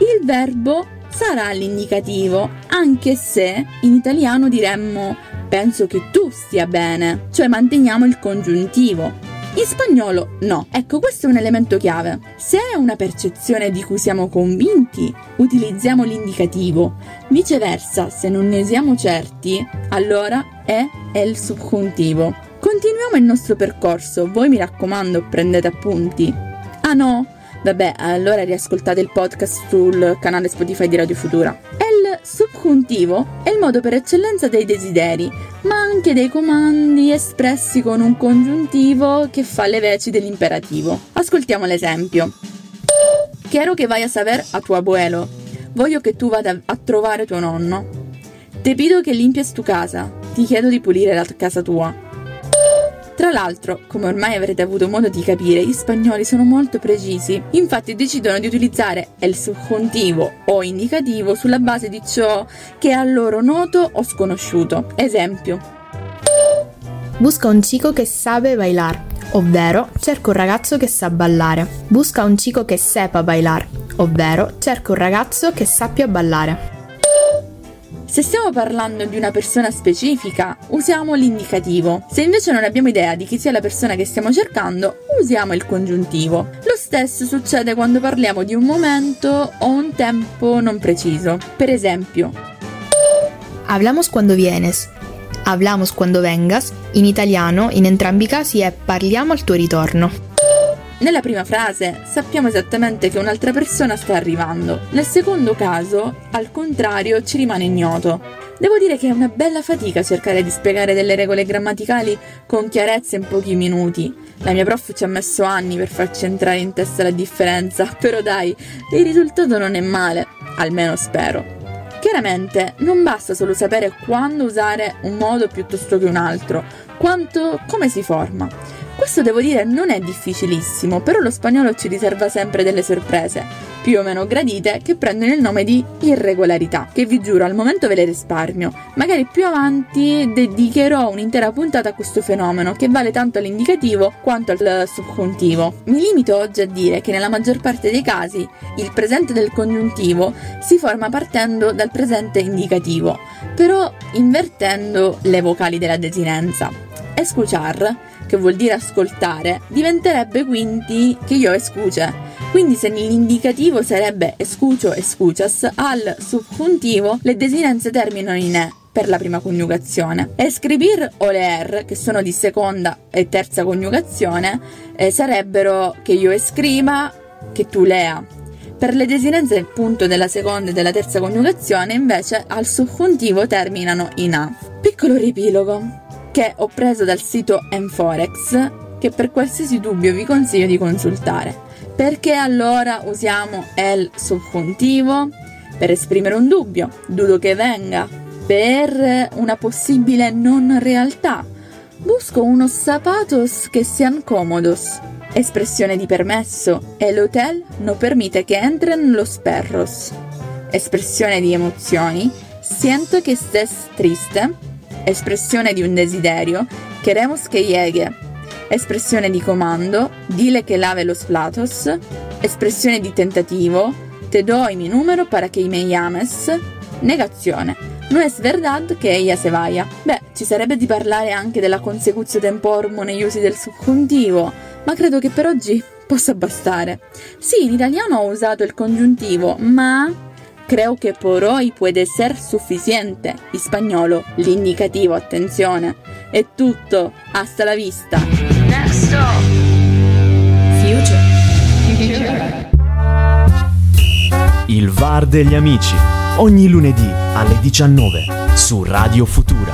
il verbo sarà l'indicativo, anche se in italiano diremmo penso che tu stia bene, cioè manteniamo il congiuntivo. In spagnolo no, ecco questo è un elemento chiave. Se è una percezione di cui siamo convinti, utilizziamo l'indicativo. Viceversa, se non ne siamo certi, allora è il subjuntivo. Continuiamo il nostro percorso, voi mi raccomando prendete appunti. Ah no? Vabbè, allora riascoltate il podcast sul canale Spotify di Radio Futura. Il subjuntivo è il modo per eccellenza dei desideri, ma anche dei comandi espressi con un congiuntivo che fa le veci dell'imperativo. Ascoltiamo l'esempio. Quiero que vayas a ver a tu abuelo. Voglio che tu vada a trovare tuo nonno. Te pido che limpies tu casa. Ti chiedo di pulire la casa tua. Tra l'altro, come ormai avrete avuto modo di capire, gli spagnoli sono molto precisi, infatti decidono di utilizzare il subjuntivo o indicativo sulla base di ciò che è a loro noto o sconosciuto. Esempio. Busca un chico che sabe bailar, ovvero cerca un ragazzo che sa ballare. Busca un chico che sepa bailar, ovvero cerca un ragazzo che sappia ballare. Se stiamo parlando di una persona specifica, usiamo l'indicativo. Se invece non abbiamo idea di chi sia la persona che stiamo cercando, usiamo il congiuntivo. Lo stesso succede quando parliamo di un momento o un tempo non preciso. Per esempio, Hablamos cuando vienes. Hablamos cuando vengas. In italiano, in entrambi i casi è parliamo al tuo ritorno. Nella prima frase sappiamo esattamente che un'altra persona sta arrivando. Nel secondo caso, al contrario, ci rimane ignoto. Devo dire che è una bella fatica cercare di spiegare delle regole grammaticali con chiarezza in pochi minuti. La mia prof ci ha messo anni per farci entrare in testa la differenza, però dai, il risultato non è male, almeno spero. Chiaramente non basta solo sapere quando usare un modo piuttosto che un altro, quanto come si forma. Questo devo dire non è difficilissimo, però lo spagnolo ci riserva sempre delle sorprese. più o meno gradite che prendono il nome di irregolarità, che vi giuro al momento ve le risparmio. Magari più avanti dedicherò un'intera puntata a questo fenomeno che vale tanto all'indicativo quanto al subcontivo. Mi limito oggi a dire che nella maggior parte dei casi il presente del congiuntivo si forma partendo dal presente indicativo, però invertendo le vocali della desinenza. Escuchar, che vuol dire ascoltare, diventerebbe quindi che io escuce. Quindi se nell'indicativo sarebbe escucho escuchas, al subjuntivo le desinenze terminano in e per la prima coniugazione. Escribir o leer, che sono di seconda e terza coniugazione, eh, sarebbero che io escriba, che tu lea. Per le desinenze appunto della seconda e della terza coniugazione, invece, al subjuntivo terminano in a. Piccolo riepilogo che ho preso dal sito Enforex, che per qualsiasi dubbio vi consiglio di consultare. Perché allora usiamo el subjuntivo? Per esprimere un dubbio, dudo che venga, per una possibile non realtà. Busco unos zapatos che siano comodos. Espressione di permesso. El hotel no permite que entren los perros. Espressione di emozioni. Siento che estés triste. Espressione di un desiderio. Queremos que llegue. Espressione di comando. Dile che lave los platos. Espressione di tentativo. Te doy mi numero para que me llames. Negazione. No es verdad che ella se vaya. Beh, ci sarebbe di parlare anche della consecutio temporum negli usi del subcontivo, ma credo che per oggi possa bastare. Sì, in italiano ho usato il congiuntivo, ma creo che por hoy puede ser suficiente. In spagnolo, l'indicativo, attenzione. È tutto, hasta la vista. Next Future. Future. Il VAR degli amici, ogni lunedì alle 19 su Radio Futura.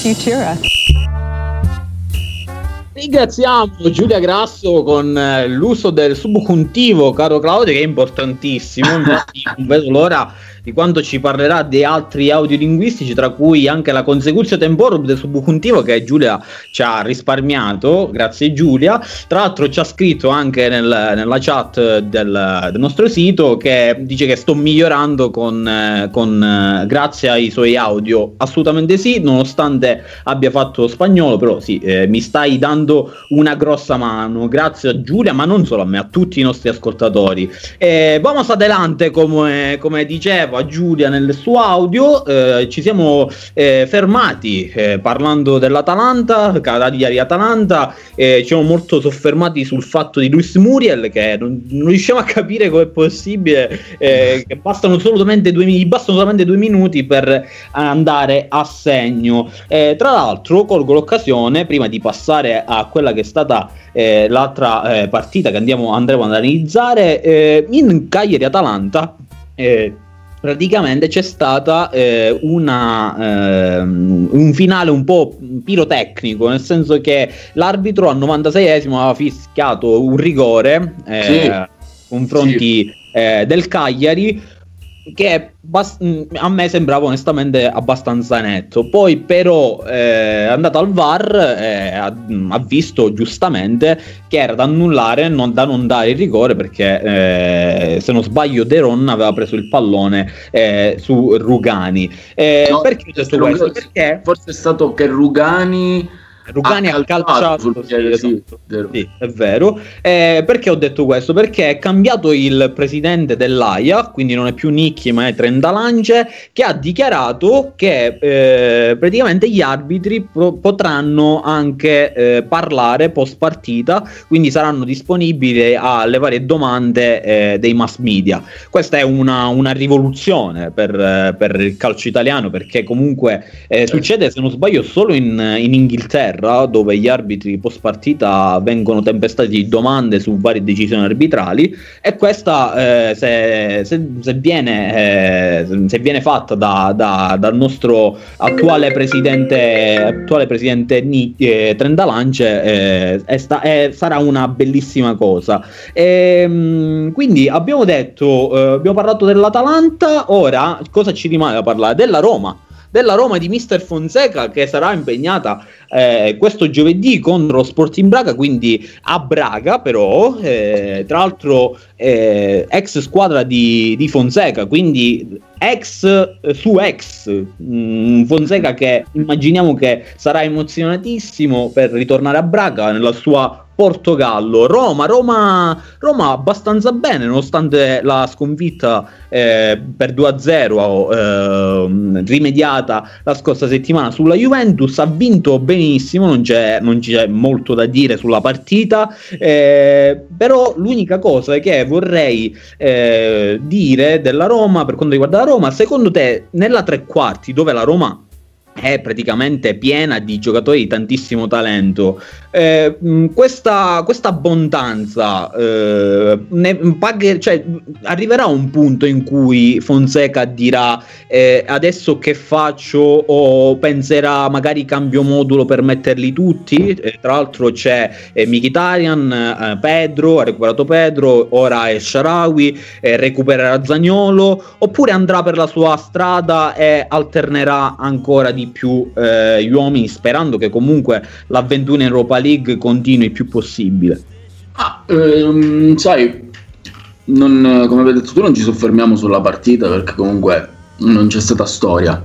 Futura. Ringraziamo Giulia Grasso con eh, l'uso del subjuntivo, caro Claudio, che è importantissimo. Non vedo l'ora di quanto ci parlerà di altri audiolinguistici, tra cui anche la consecutio temporum del subjuntivo che Giulia ci ha risparmiato. Grazie Giulia. Tra l'altro ci ha scritto anche nel- nella chat del, del nostro sito che dice che sto migliorando con, eh, con, eh, grazie ai suoi audio. Assolutamente sì, nonostante abbia fatto spagnolo, però sì, eh, mi stai dando una grossa mano. Grazie a Giulia, ma non solo a me, a tutti i nostri ascoltatori. Eh, vamos adelante, come, come diceva Giulia nel suo audio, eh, ci siamo eh, fermati eh, parlando dell'Atalanta, Cagliari-Atalanta, ci siamo molto soffermati sul fatto di Luis Muriel che non, non riusciamo a capire come è possibile eh, che bastano solamente due, bastano solamente due minuti per andare a segno. Eh, tra l'altro colgo l'occasione prima di passare a quella che è stata eh, l'altra partita che andiamo, andremo ad analizzare in Cagliari-Atalanta. eh, praticamente c'è stata eh, una, ehm, un finale un po' pirotecnico, nel senso che l'arbitro al 96esimo aveva fischiato un rigore eh, Sì. confronti eh, del Cagliari che bas- mh, a me sembrava onestamente abbastanza netto. Poi, però, eh, è andato al VAR e ha, mh, ha visto giustamente che era da annullare, non, da non dare il rigore perché, eh, se non sbaglio, De Ron aveva preso il pallone eh, su Rugani. Eh, No, perché ho detto questo? Perché Forse è stato che Rugani Rugani ha calciato sì, piede, sì, esatto. Sì, è vero. Eh, perché ho detto questo? Perché è cambiato il presidente dell'AIA, quindi non è più Nicchi ma è Trendalance, che ha dichiarato che eh, praticamente gli arbitri pro- potranno anche eh, parlare post partita, quindi saranno disponibili alle varie domande eh, dei mass media. Questa è una, una rivoluzione per, per il calcio italiano perché comunque eh, succede, se non sbaglio, solo in, in Inghilterra, dove gli arbitri post partita vengono tempestati di domande su varie decisioni arbitrali. E questa, eh, se, se- se viene, eh, se viene fatta da- da- dal nostro attuale presidente, attuale presidente Ni- eh, Trendalance, eh, sta- sarà una bellissima cosa. Ehm, quindi abbiamo detto, eh, abbiamo parlato dell'Atalanta, ora cosa ci rimane da parlare? Della Roma. Della Roma di Mister Fonseca che sarà impegnata eh, questo giovedì contro Sporting Braga, quindi a Braga però, eh, tra l'altro eh, ex squadra di, di Fonseca, quindi ex su ex mm, Fonseca che immaginiamo che sarà emozionatissimo per ritornare a Braga nella sua Portogallo, Roma, Roma, Roma abbastanza bene nonostante la sconfitta eh, per 2-0 eh, rimediata la scorsa settimana sulla Juventus, ha vinto benissimo, non c'è, non c'è molto da dire sulla partita, eh, però l'unica cosa che vorrei eh, dire della Roma per quanto riguarda la Roma, secondo te nella tre quarti dove la Roma è praticamente piena di giocatori di tantissimo talento. Eh, questa, questa, abbondanza eh, paghe, cioè, arriverà un punto in cui Fonseca dirà eh, adesso che faccio o penserà magari cambio modulo per metterli tutti. Eh, tra l'altro c'è eh, Mkhitaryan, eh, Pedro, ha recuperato Pedro, ora è Sharawi, recupererà Zagnolo oppure andrà per la sua strada e alternerà ancora di più eh, gli uomini sperando che comunque l'avventura in Europa League continui il più possibile. Ah, ehm, sai, non, come avete detto tu non ci soffermiamo sulla partita perché comunque non c'è stata storia.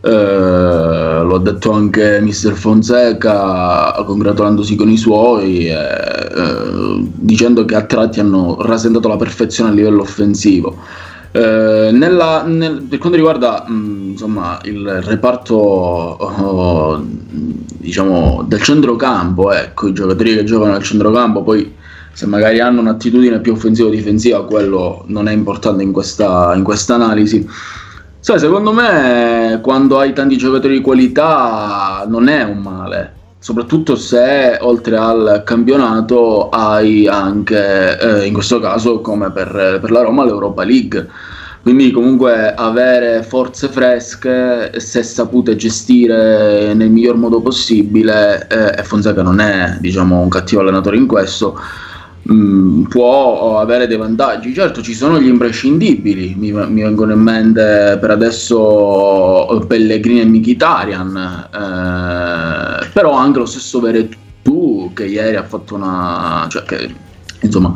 Eh, l'ho detto anche Mister Fonseca congratulandosi con i suoi eh, eh, dicendo che a tratti hanno rasentato la perfezione a livello offensivo eh, nella, nel, per quanto riguarda mh, insomma, il reparto oh, diciamo, del centrocampo, ecco, i giocatori che giocano al centrocampo, poi se magari hanno un'attitudine più offensiva o difensiva, quello non è importante in questa, in questa analisi. Sai, secondo me quando hai tanti giocatori di qualità non è un male soprattutto se oltre al campionato hai anche, eh, in questo caso come per, per, la Roma, l'Europa League. Quindi comunque avere forze fresche, se sapute gestire nel miglior modo possibile, eh, e Fonseca non è diciamo, un cattivo allenatore in questo, Mm, può avere dei vantaggi. Certo, ci sono gli imprescindibili, mi, mi vengono in mente per adesso Pellegrini e Mkhitaryan, eh, però anche lo stesso Veretù che ieri ha fatto una... Cioè che, insomma,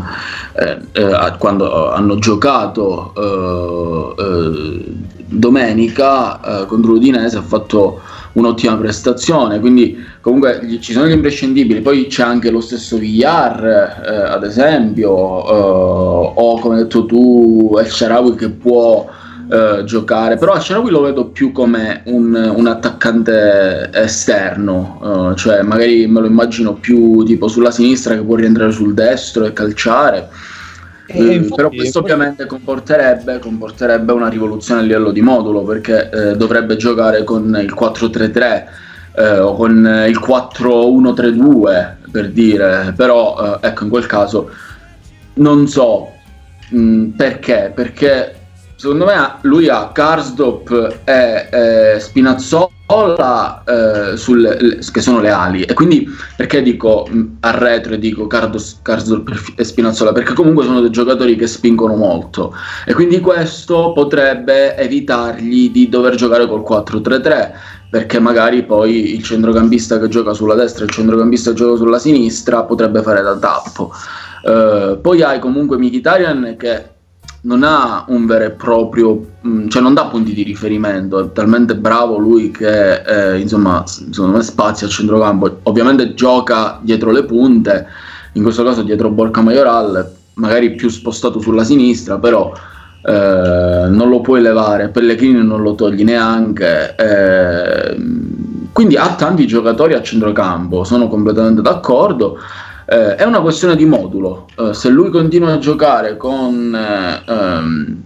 eh, eh, quando hanno giocato eh, eh, domenica eh, contro l'Udinese ha fatto un'ottima prestazione, quindi comunque ci sono gli imprescindibili, poi c'è anche lo stesso Villar, eh, ad esempio, eh, o come hai detto tu, El Sharawi che può eh, giocare, però El Sharawi lo vedo più come un, un attaccante esterno, eh, cioè magari me lo immagino più tipo sulla sinistra che può rientrare sul destro e calciare. Eh, infatti, però questo ovviamente comporterebbe, comporterebbe, una rivoluzione a livello di modulo perché eh, dovrebbe giocare con il 4-3-3 eh, o con il 4-1-3-2 per dire, però eh, ecco in quel caso non so mh, mm, perché, perché secondo me lui ha Karsdorp e eh, Spinazzola eh, sul, che sono le ali. E quindi perché dico mh, a retro e dico Karsdorp e Spinazzola? Perché comunque sono dei giocatori che spingono molto. E quindi questo potrebbe evitargli di dover giocare col 4-3-3 perché magari poi il centrocampista che gioca sulla destra e il centrocampista che gioca sulla sinistra potrebbe fare da tappo. Uh, poi hai comunque Mkhitaryan che non ha un vero e proprio, mm, cioè non dà punti di riferimento, è talmente bravo lui che eh, insomma secondo me spazia al centrocampo, ovviamente gioca dietro le punte, in questo caso dietro Borca Majoral, magari più spostato sulla sinistra, però eh, non lo puoi levare, Pellegrini non lo togli neanche, eh, quindi ha tanti giocatori a centrocampo, sono completamente d'accordo. Eh, è una questione di modulo. Eh, se lui continua a giocare con. Eh, ehm,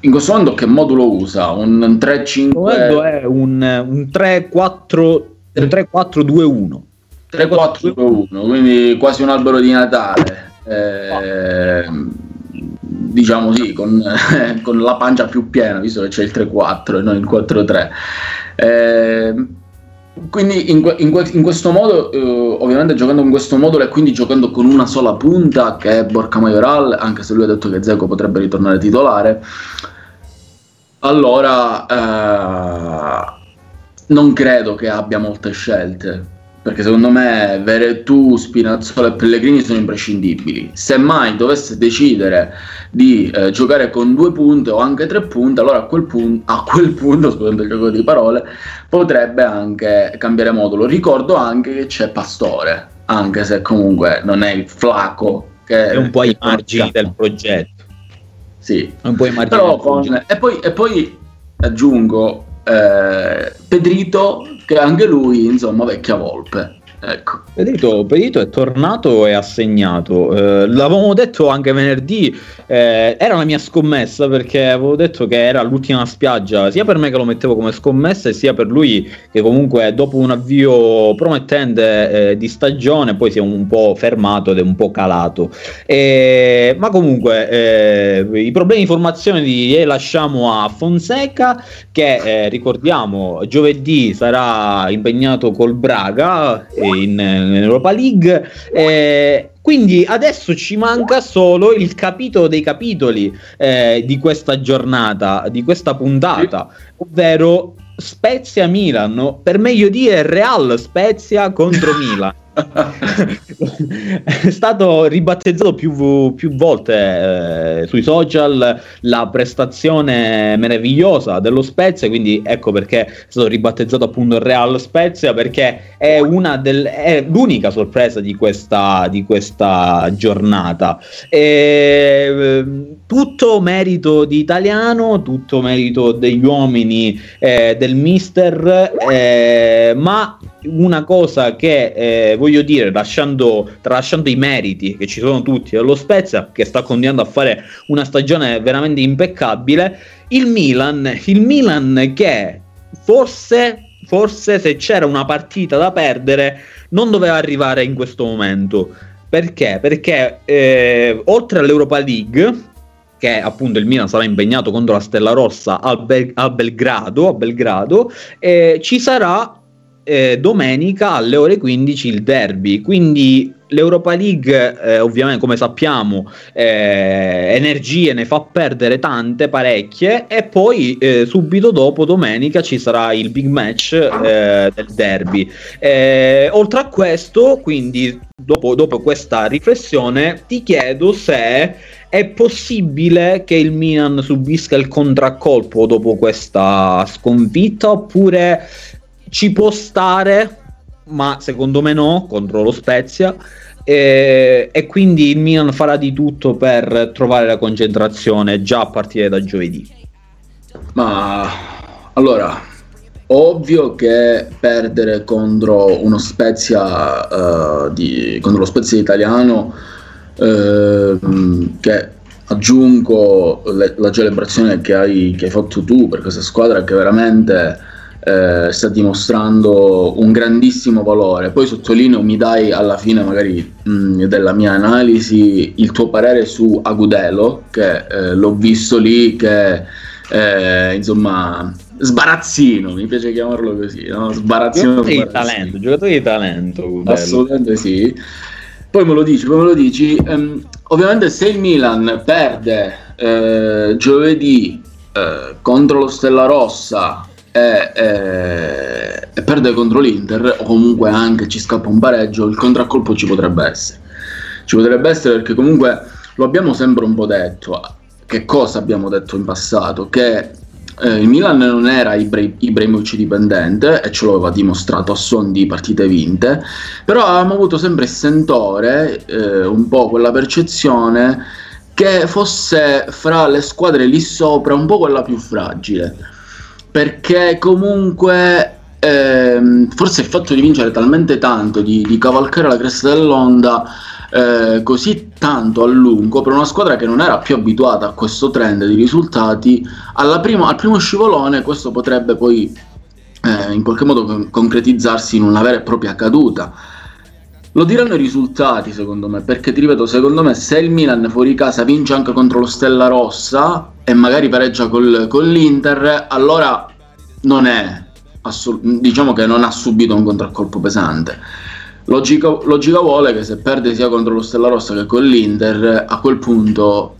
in questo momento che modulo usa? Un 3-5. è un, un 3-4-2-1. 3-4-2-1, quindi quasi un albero di Natale. Eh, diciamo sì, con, con, la pancia più piena, visto che c'è il 3-4 e non il 4-3. Eh, quindi in, in, in, questo modo, eh, ovviamente giocando in questo modulo e quindi giocando con una sola punta che è Borca Majoral, anche se lui ha detto che Zeco potrebbe ritornare titolare, allora eh, non credo che abbia molte scelte. Perché secondo me Veretù, Spinazzola e Pellegrini sono imprescindibili. Se mai dovesse decidere di eh, giocare con due punte o anche tre punte, allora a quel, pun- a quel punto, scusate il gioco di parole, potrebbe anche cambiare modulo. Ricordo anche che c'è Pastore, anche se comunque non è il flaco che è un po' ai margini del progetto. Sì, Un po' ai margini però con... e, poi, e poi aggiungo eh, Pedrito che anche lui insomma vecchia volpe ecco Pedrito, Pedrito è tornato e ha segnato. Eh, l'avevamo detto anche venerdì, eh, era la mia scommessa perché avevo detto che era l'ultima spiaggia, sia per me che lo mettevo come scommessa e sia per lui che comunque dopo un avvio promettente eh, di stagione poi si è un po' fermato ed è un po' calato. E- ma comunque eh, i problemi di formazione li lasciamo a Fonseca che eh, ricordiamo giovedì sarà impegnato col Braga eh, in, in Europa League. eh, quindi adesso ci manca solo il capitolo dei capitoli eh, di questa giornata, di questa puntata, ovvero Spezia Milan, per meglio dire Real Spezia contro Milan. È stato ribattezzato più, più volte eh, sui social la prestazione meravigliosa dello Spezia, quindi ecco perché è stato ribattezzato appunto il Real Spezia, perché è, del, è l'unica sorpresa di questa, di questa giornata. E, ehm, tutto merito di Italiano, tutto merito degli uomini eh, del mister, eh, ma una cosa che eh, voglio dire, lasciando, tralasciando i meriti che ci sono tutti dello Spezia, che sta continuando a fare una stagione veramente impeccabile, il Milan, il Milan che forse, forse se c'era una partita da perdere, non doveva arrivare in questo momento. Perché? Perché eh, oltre all'Europa League, che appunto il Milan sarà impegnato contro la Stella Rossa a, Bel- a Belgrado, a Belgrado eh, ci sarà eh, domenica alle ore 15 il derby. Quindi l'Europa League, eh, ovviamente, come sappiamo, eh, energie ne fa perdere tante, parecchie. E poi eh, subito dopo, domenica, ci sarà il big match eh, del derby. Eh, oltre a questo, quindi, dopo, dopo questa riflessione, ti chiedo se è possibile che il Milan subisca il contraccolpo dopo questa sconfitta oppure ci può stare, ma secondo me no, contro lo Spezia. E, e quindi il Milan farà di tutto per trovare la concentrazione già a partire da giovedì. ma allora ovvio che perdere contro uno Spezia eh, di, contro lo Spezia italiano ehm, che aggiungo le- la celebrazione che hai, che hai fatto tu per questa squadra che veramente eh, sta dimostrando un grandissimo valore. Poi sottolineo, mi dai alla fine magari mh, della mia analisi il tuo parere su Agudelo, che eh, l'ho visto lì che eh, insomma sbarazzino, mi piace chiamarlo così, no? sbarazzino. Giocatori di talento, giocatori di talento. Bello. Assolutamente sì. Poi me lo dici, poi me lo dici. Ehm, ovviamente se il Milan perde eh, giovedì eh, contro lo Stella Rossa e, e perde contro l'Inter, o comunque anche ci scappa un pareggio, il contraccolpo ci potrebbe essere. Ci potrebbe essere perché comunque lo abbiamo sempre un po' detto. Che cosa abbiamo detto in passato? Che eh, il Milan non era Ibra- Ibrahimovic dipendente e ce lo aveva dimostrato a suon di partite vinte, però avevamo avuto sempre il sentore, eh, un po' quella percezione che fosse fra le squadre lì sopra un po' quella più fragile, perché comunque ehm, forse il fatto di vincere talmente tanto, di, di cavalcare la cresta dell'onda eh, così tanto a lungo per una squadra che non era più abituata a questo trend di risultati, primo- al primo scivolone questo potrebbe poi eh, in qualche modo con- concretizzarsi in una vera e propria caduta. Lo diranno i risultati, secondo me, perché ti ripeto, secondo me, se il Milan fuori casa vince anche contro lo Stella Rossa e magari pareggia col, con l'Inter, allora non è assolut- diciamo che non ha subito un contraccolpo pesante. Logica, logica vuole che se perde sia contro lo Stella Rossa che con l'Inter, a quel punto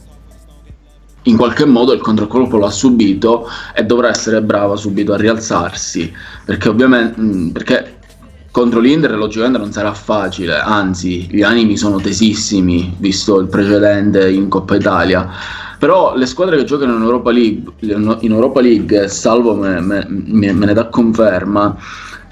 in qualche modo il controcolpo l'ha subito e dovrà essere brava subito a rialzarsi perché ovviamente perché contro l'Inter logicamente non sarà facile anzi gli animi sono tesissimi visto il precedente in Coppa Italia. Però le squadre che giocano in Europa League, in Europa League salvo me, me, me, me ne dà conferma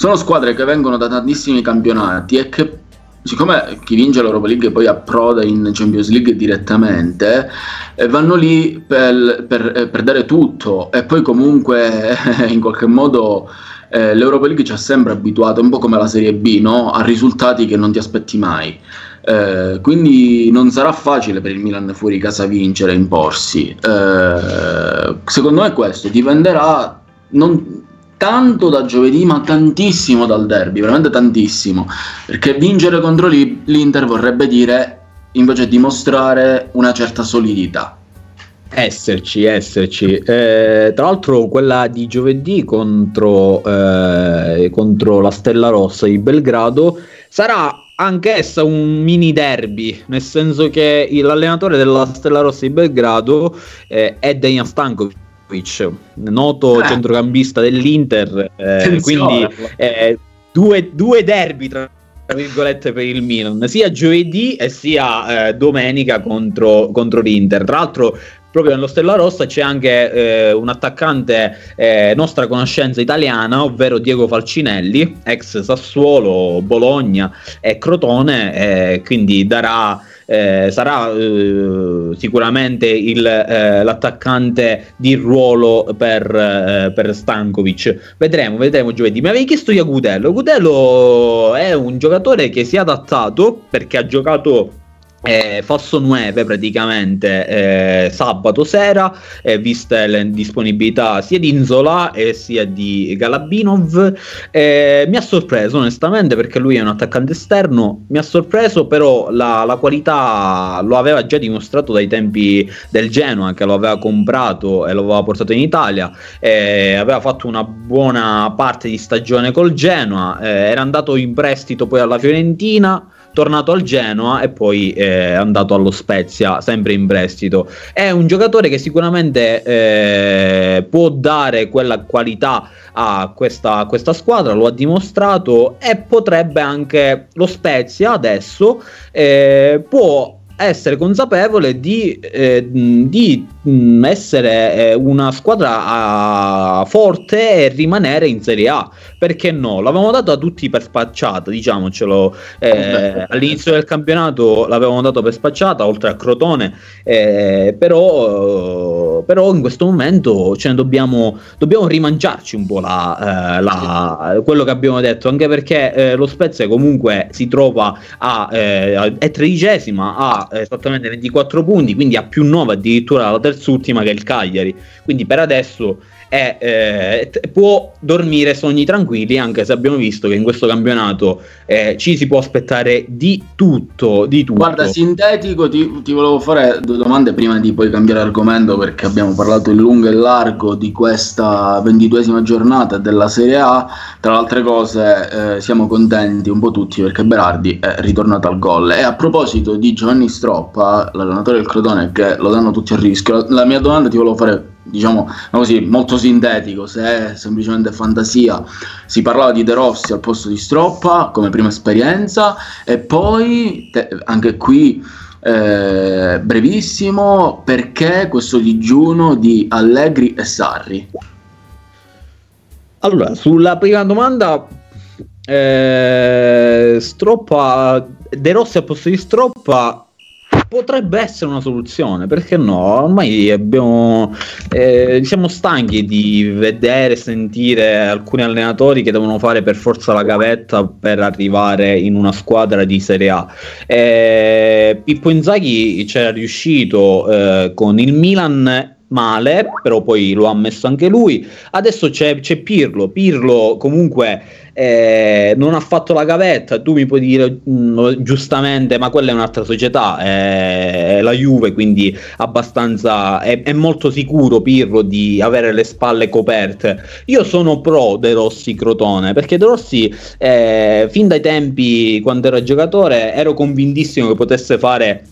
sono squadre che vengono da tantissimi campionati e che siccome chi vince l'Europa League poi approda in Champions League direttamente, eh, vanno lì per, per, eh, per, dare tutto. E poi comunque in qualche modo eh, l'Europa League ci ha sempre abituato, un po' come la Serie B, no? a risultati che non ti aspetti mai. Eh, quindi non sarà facile per il Milan fuori casa vincere e imporsi. Eh, secondo me questo dipenderà non, tanto da giovedì, ma tantissimo dal derby, veramente tantissimo. Perché vincere contro l'Inter vorrebbe dire invece dimostrare una certa solidità. Esserci, esserci. Eh, tra l'altro quella di giovedì contro, eh, contro la Stella Rossa di Belgrado sarà anch'essa un mini derby, nel senso che l'allenatore della Stella Rossa di Belgrado eh, è Dejan Stankovic noto eh. centrocampista dell'Inter, eh, quindi eh, due, due derby tra virgolette per il Milan, sia giovedì e sia eh, domenica contro, contro l'Inter. Tra l'altro proprio nello Stella Rossa c'è anche eh, un attaccante eh, nostra conoscenza italiana, ovvero Diego Falcinelli, ex Sassuolo, Bologna e Crotone, eh, quindi darà eh, sarà eh, sicuramente il, eh, l'attaccante di ruolo per, per Stankovic. Vedremo, vedremo giovedì. Mi avevi chiesto Iacutello. Cutello è un giocatore che si è adattato perché ha giocato eh, Fosso 9 praticamente eh, sabato sera eh, viste le disponibilità sia di Inzola e sia di Galabinov. Eh, mi ha sorpreso onestamente perché lui è un attaccante esterno. Mi ha sorpreso però la, la, qualità lo aveva già dimostrato dai tempi del Genoa che lo aveva comprato e lo aveva portato in Italia. Eh, aveva fatto una buona parte di stagione col Genoa eh, era andato in prestito poi alla Fiorentina tornato al Genoa e poi è andato allo Spezia, sempre in prestito. È un giocatore che sicuramente eh, può dare quella qualità a questa, a questa, squadra, lo ha dimostrato e potrebbe anche lo Spezia adesso eh, può essere consapevole di, eh, di mh, essere eh, una squadra uh, forte e rimanere in Serie A. Perché no? L'avevamo dato a tutti per spacciata, diciamocelo. Eh, all'inizio del campionato l'avevamo dato per spacciata, oltre a Crotone, eh, però, però, in questo momento cioè, dobbiamo, dobbiamo rimangiarci un po' la, eh, la, quello che abbiamo detto, anche perché eh, lo Spezia comunque si trova a, è tredicesima, ha esattamente 24 punti, quindi ha più 9 addirittura la terzultima che il Cagliari. Quindi per adesso è, eh, può dormire sogni tranquilli, anche se abbiamo visto che in questo campionato eh, ci si può aspettare di tutto, di tutto. Guarda, sintetico, ti, ti, volevo fare due domande prima di poi cambiare argomento, perché abbiamo parlato in lungo e largo di questa ventiduesima giornata della Serie A. Tra le altre cose, eh, siamo contenti un po' tutti perché Berardi è ritornato al gol. E a proposito di Giovanni Stroppa, l'allenatore del Crotone, che lo danno tutti a rischio, la mia domanda ti volevo fare diciamo così, molto sintetico, se è semplicemente fantasia, si parlava di De Rossi al posto di Stroppa come prima esperienza e poi te, anche qui eh, brevissimo perché questo digiuno di Allegri e Sarri? Allora, sulla prima domanda eh, Stroppa De Rossi al posto di Stroppa potrebbe essere una soluzione, perché no? Ormai abbiamo, eh, siamo stanchi di vedere sentire alcuni allenatori che devono fare per forza la gavetta per arrivare in una squadra di Serie A. Eh, Pippo Inzaghi c'era riuscito eh, con il Milan male, però poi lo ha messo anche lui. Adesso c'è, c'è Pirlo. Pirlo comunque eh, non ha fatto la gavetta. Tu mi puoi dire mh, mm, giustamente, ma quella è un'altra società, è, è la Juve, quindi abbastanza è, è, molto sicuro Pirlo di avere le spalle coperte. Io sono pro De Rossi Crotone perché De Rossi, eh, fin dai tempi quando ero giocatore, ero convintissimo che potesse fare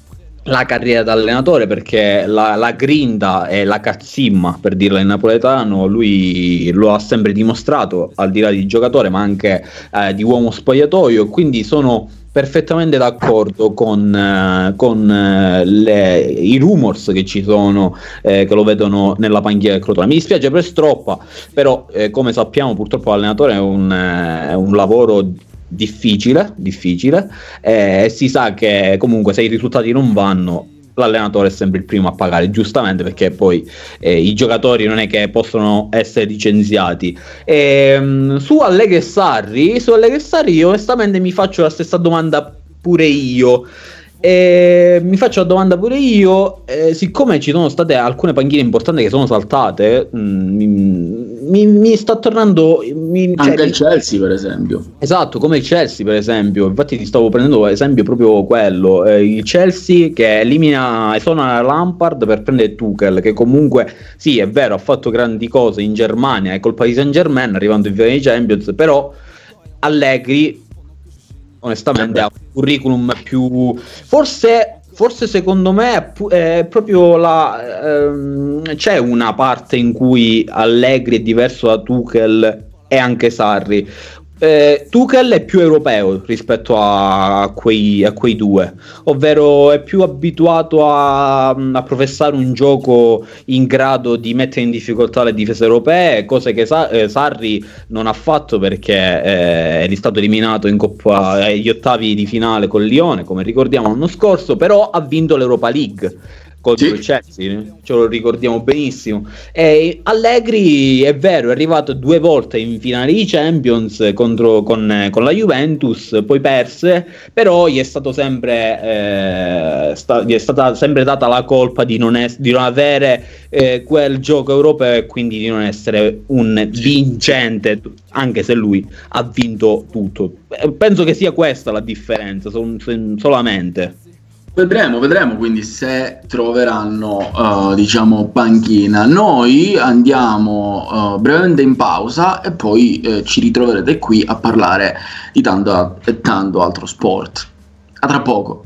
la carriera da allenatore perché la, la, grinda e la cazzimma, per dirla in napoletano, lui lo ha sempre dimostrato, al di là di giocatore, ma anche eh, di uomo spogliatoio, quindi sono perfettamente d'accordo con, eh, con eh, le, i rumors che ci sono, eh, che lo vedono nella panchina del Crotone. Mi dispiace per Stroppa, però eh, come sappiamo purtroppo l'allenatore è un, è un lavoro difficile, difficile eh, si sa che comunque se i risultati non vanno l'allenatore è sempre il primo a pagare, giustamente perché poi eh, i giocatori non è che possono essere licenziati. E, um, su Allegri e Sarri, su Allegri e Sarri onestamente mi faccio la stessa domanda pure io. E mi faccio la domanda pure io, eh, siccome ci sono state alcune panchine importanti che sono saltate, mh, mm, mi, mi, sta tornando... Mi, cioè, Anche il Chelsea per esempio. Esatto, come il Chelsea per esempio, infatti ti stavo prendendo esempio proprio quello, eh, il Chelsea che elimina, esonera Lampard per prendere Tuchel, che comunque sì è vero ha fatto grandi cose in Germania, è colpa di Saint Germain arrivando in finale di Champions, però Allegri onestamente ha un curriculum più forse forse secondo me è proprio la ehm, c'è una parte in cui Allegri è diverso da Tuchel e anche Sarri eh, Tuchel è più europeo rispetto a quei, a quei, due, ovvero è più abituato a, a, professare un gioco in grado di mettere in difficoltà le difese europee, cose che Sa- eh, Sarri non ha fatto perché eh, è stato eliminato in Coppa agli ottavi di finale con Lione, come ricordiamo l'anno scorso, però ha vinto l'Europa League contro sì. il Chelsea, ce lo ricordiamo benissimo. E Allegri è vero, è arrivato due volte in finale di Champions contro, con, con, la Juventus, poi perse, però gli è, stato sempre, eh, sta, gli è stata sempre data la colpa di non, es- di non avere eh, quel gioco europeo e quindi di non essere un vincente, anche se lui ha vinto tutto. Eh, penso che sia questa la differenza, sol- solamente. Vedremo, vedremo quindi se troveranno, uh, diciamo, panchina. Noi andiamo uh, brevemente in pausa e poi uh, ci ritroverete qui a parlare di tanto e tanto altro sport. A tra poco.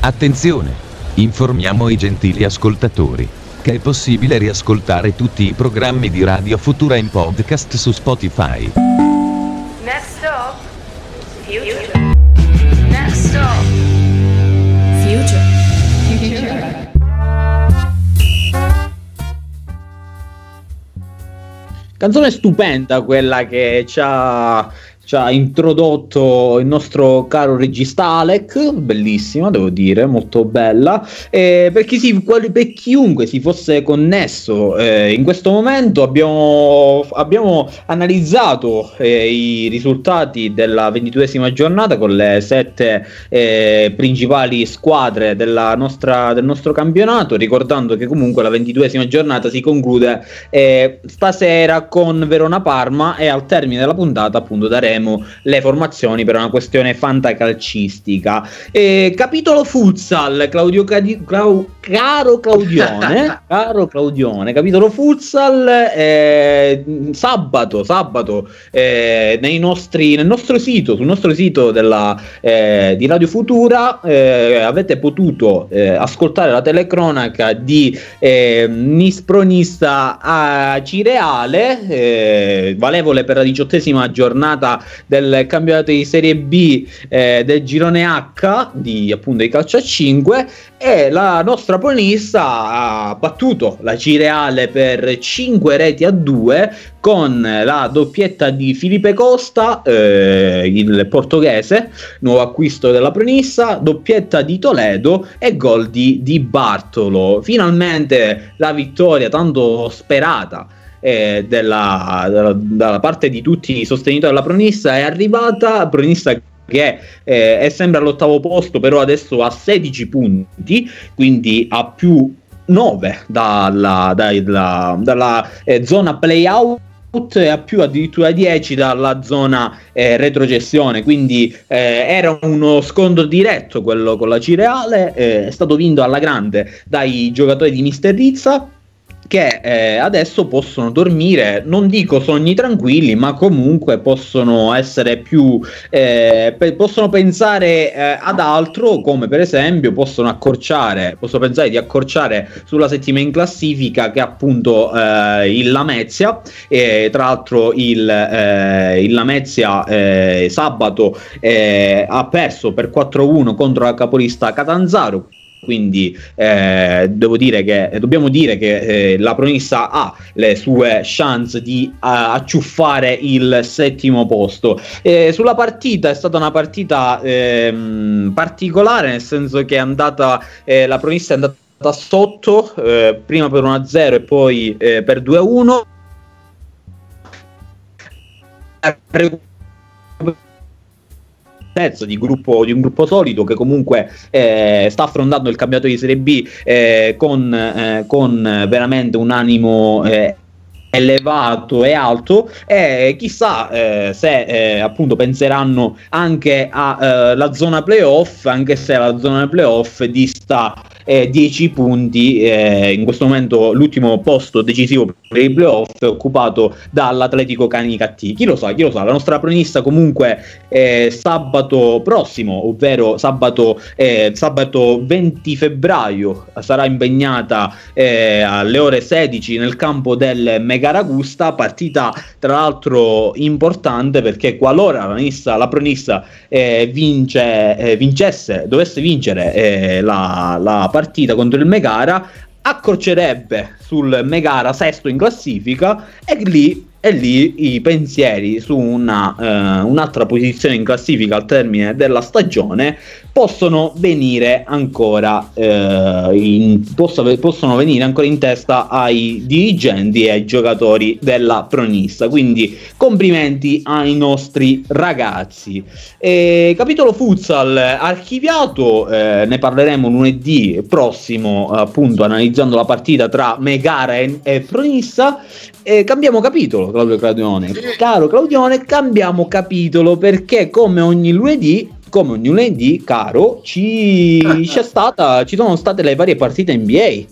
Attenzione! Informiamo i gentili ascoltatori che è possibile riascoltare tutti i programmi di Radio Futura in podcast su Spotify. Canzone stupenda quella che ci ha ci ha introdotto il nostro caro regista Alec, bellissima devo dire, molto bella, e per, chi si, per chiunque si fosse connesso eh, in questo momento abbiamo, abbiamo analizzato eh, i risultati della ventiduesima giornata con le sette eh, principali squadre nostra, del nostro campionato, ricordando che comunque la ventiduesima giornata si conclude eh, stasera con Verona-Parma e al termine della puntata appunto daremo vedremo le formazioni per una questione fantacalcistica. E, capitolo futsal, Claudio Cadi- Clau- caro Claudione, caro Claudione, capitolo futsal, eh, sabato, sabato eh, nei nostri, nel nostro sito, sul nostro sito della, eh, di Radio Futura eh, avete potuto eh, ascoltare la telecronaca di eh, Nispronista a Cireale, valevole per la diciottesima giornata del campionato di Serie B eh, del girone H di appunto di calcio a 5 e la nostra ponista ha battuto la Cireale per 5 reti a 2 con la doppietta di Filipe Costa, eh, il portoghese, nuovo acquisto della Pronissa, doppietta di Toledo e gol di, di Bartolo. Finalmente la vittoria tanto sperata eh, della, della, dalla parte di tutti i sostenitori della Pronissa è arrivata, Pronissa che eh, è sempre all'ottavo posto, però adesso ha 16 punti, quindi ha più 9 dalla, dalla, dalla eh, zona playout e a più addirittura 10 dalla zona eh, retrocessione. Quindi eh, era uno scontro diretto quello con la Cireale eh, è stato vinto alla grande dai giocatori di Mister Rizza che eh, adesso possono dormire, non dico sogni tranquilli, ma comunque possono essere più, eh, pe- possono pensare eh, ad altro, come per esempio possono accorciare, possono pensare di accorciare sulla settima in classifica che è appunto eh, il Lamezia, e tra l'altro il, eh, il Lamezia eh, sabato ha perso per 4-1 contro la capolista Catanzaro quindi eh, devo dire che, dobbiamo dire che eh, la Pronissa ha le sue chance di uh, acciuffare il settimo posto. Eh, sulla partita è stata una partita ehm, particolare, nel senso che è andata, eh, la Pronissa è andata sotto, eh, prima per 1-0 e poi eh, per 2-1 terzo di, gruppo, di un gruppo solido che comunque eh, sta affrontando il campionato di Serie B eh, con, eh, con, veramente un animo eh, elevato e alto e chissà eh, se eh, appunto penseranno anche alla zona playoff anche se la zona playoff dista eh, 10 punti. Eh, in questo momento l'ultimo posto decisivo per i playoff occupato dall'Atletico Canicattì. Chi lo sa, chi lo sa. La nostra pronista comunque eh, sabato prossimo, ovvero sabato, eh, sabato 20 febbraio, sarà impegnata eh, alle ore 16 nel campo del Megaragusta, partita tra l'altro importante perché qualora la, pronista, la pronista eh, vince, vincesse, dovesse vincere la, la partita contro il Megara accorcerebbe sul Megara sesto in classifica e lì e lì i pensieri su una, eh, un'altra posizione in classifica al termine della stagione possono venire ancora eh, in, posso, possono venire ancora in testa ai dirigenti e ai giocatori della Pronista. Quindi complimenti ai nostri ragazzi. E, capitolo futsal archiviato eh, ne parleremo lunedì prossimo appunto analizzando la partita tra Megara e, e Pronissa e cambiamo capitolo Claudio Claudione. Caro Claudione, cambiamo capitolo perché come ogni lunedì come ogni lunedì, caro, ci, stata, ci sono state le varie partite NBA.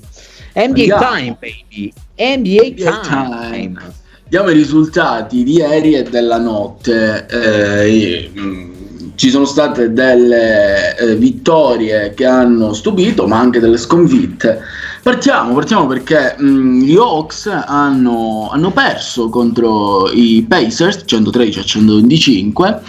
NBA time, baby. NBA, NBA time. time. Diamo i risultati di ieri e della notte. Eh, ci sono state delle eh, vittorie che hanno stupito, ma anche delle sconfitte. Partiamo, partiamo perché mh, mm, gli Hawks hanno, hanno, perso contro i Pacers 113 a 125,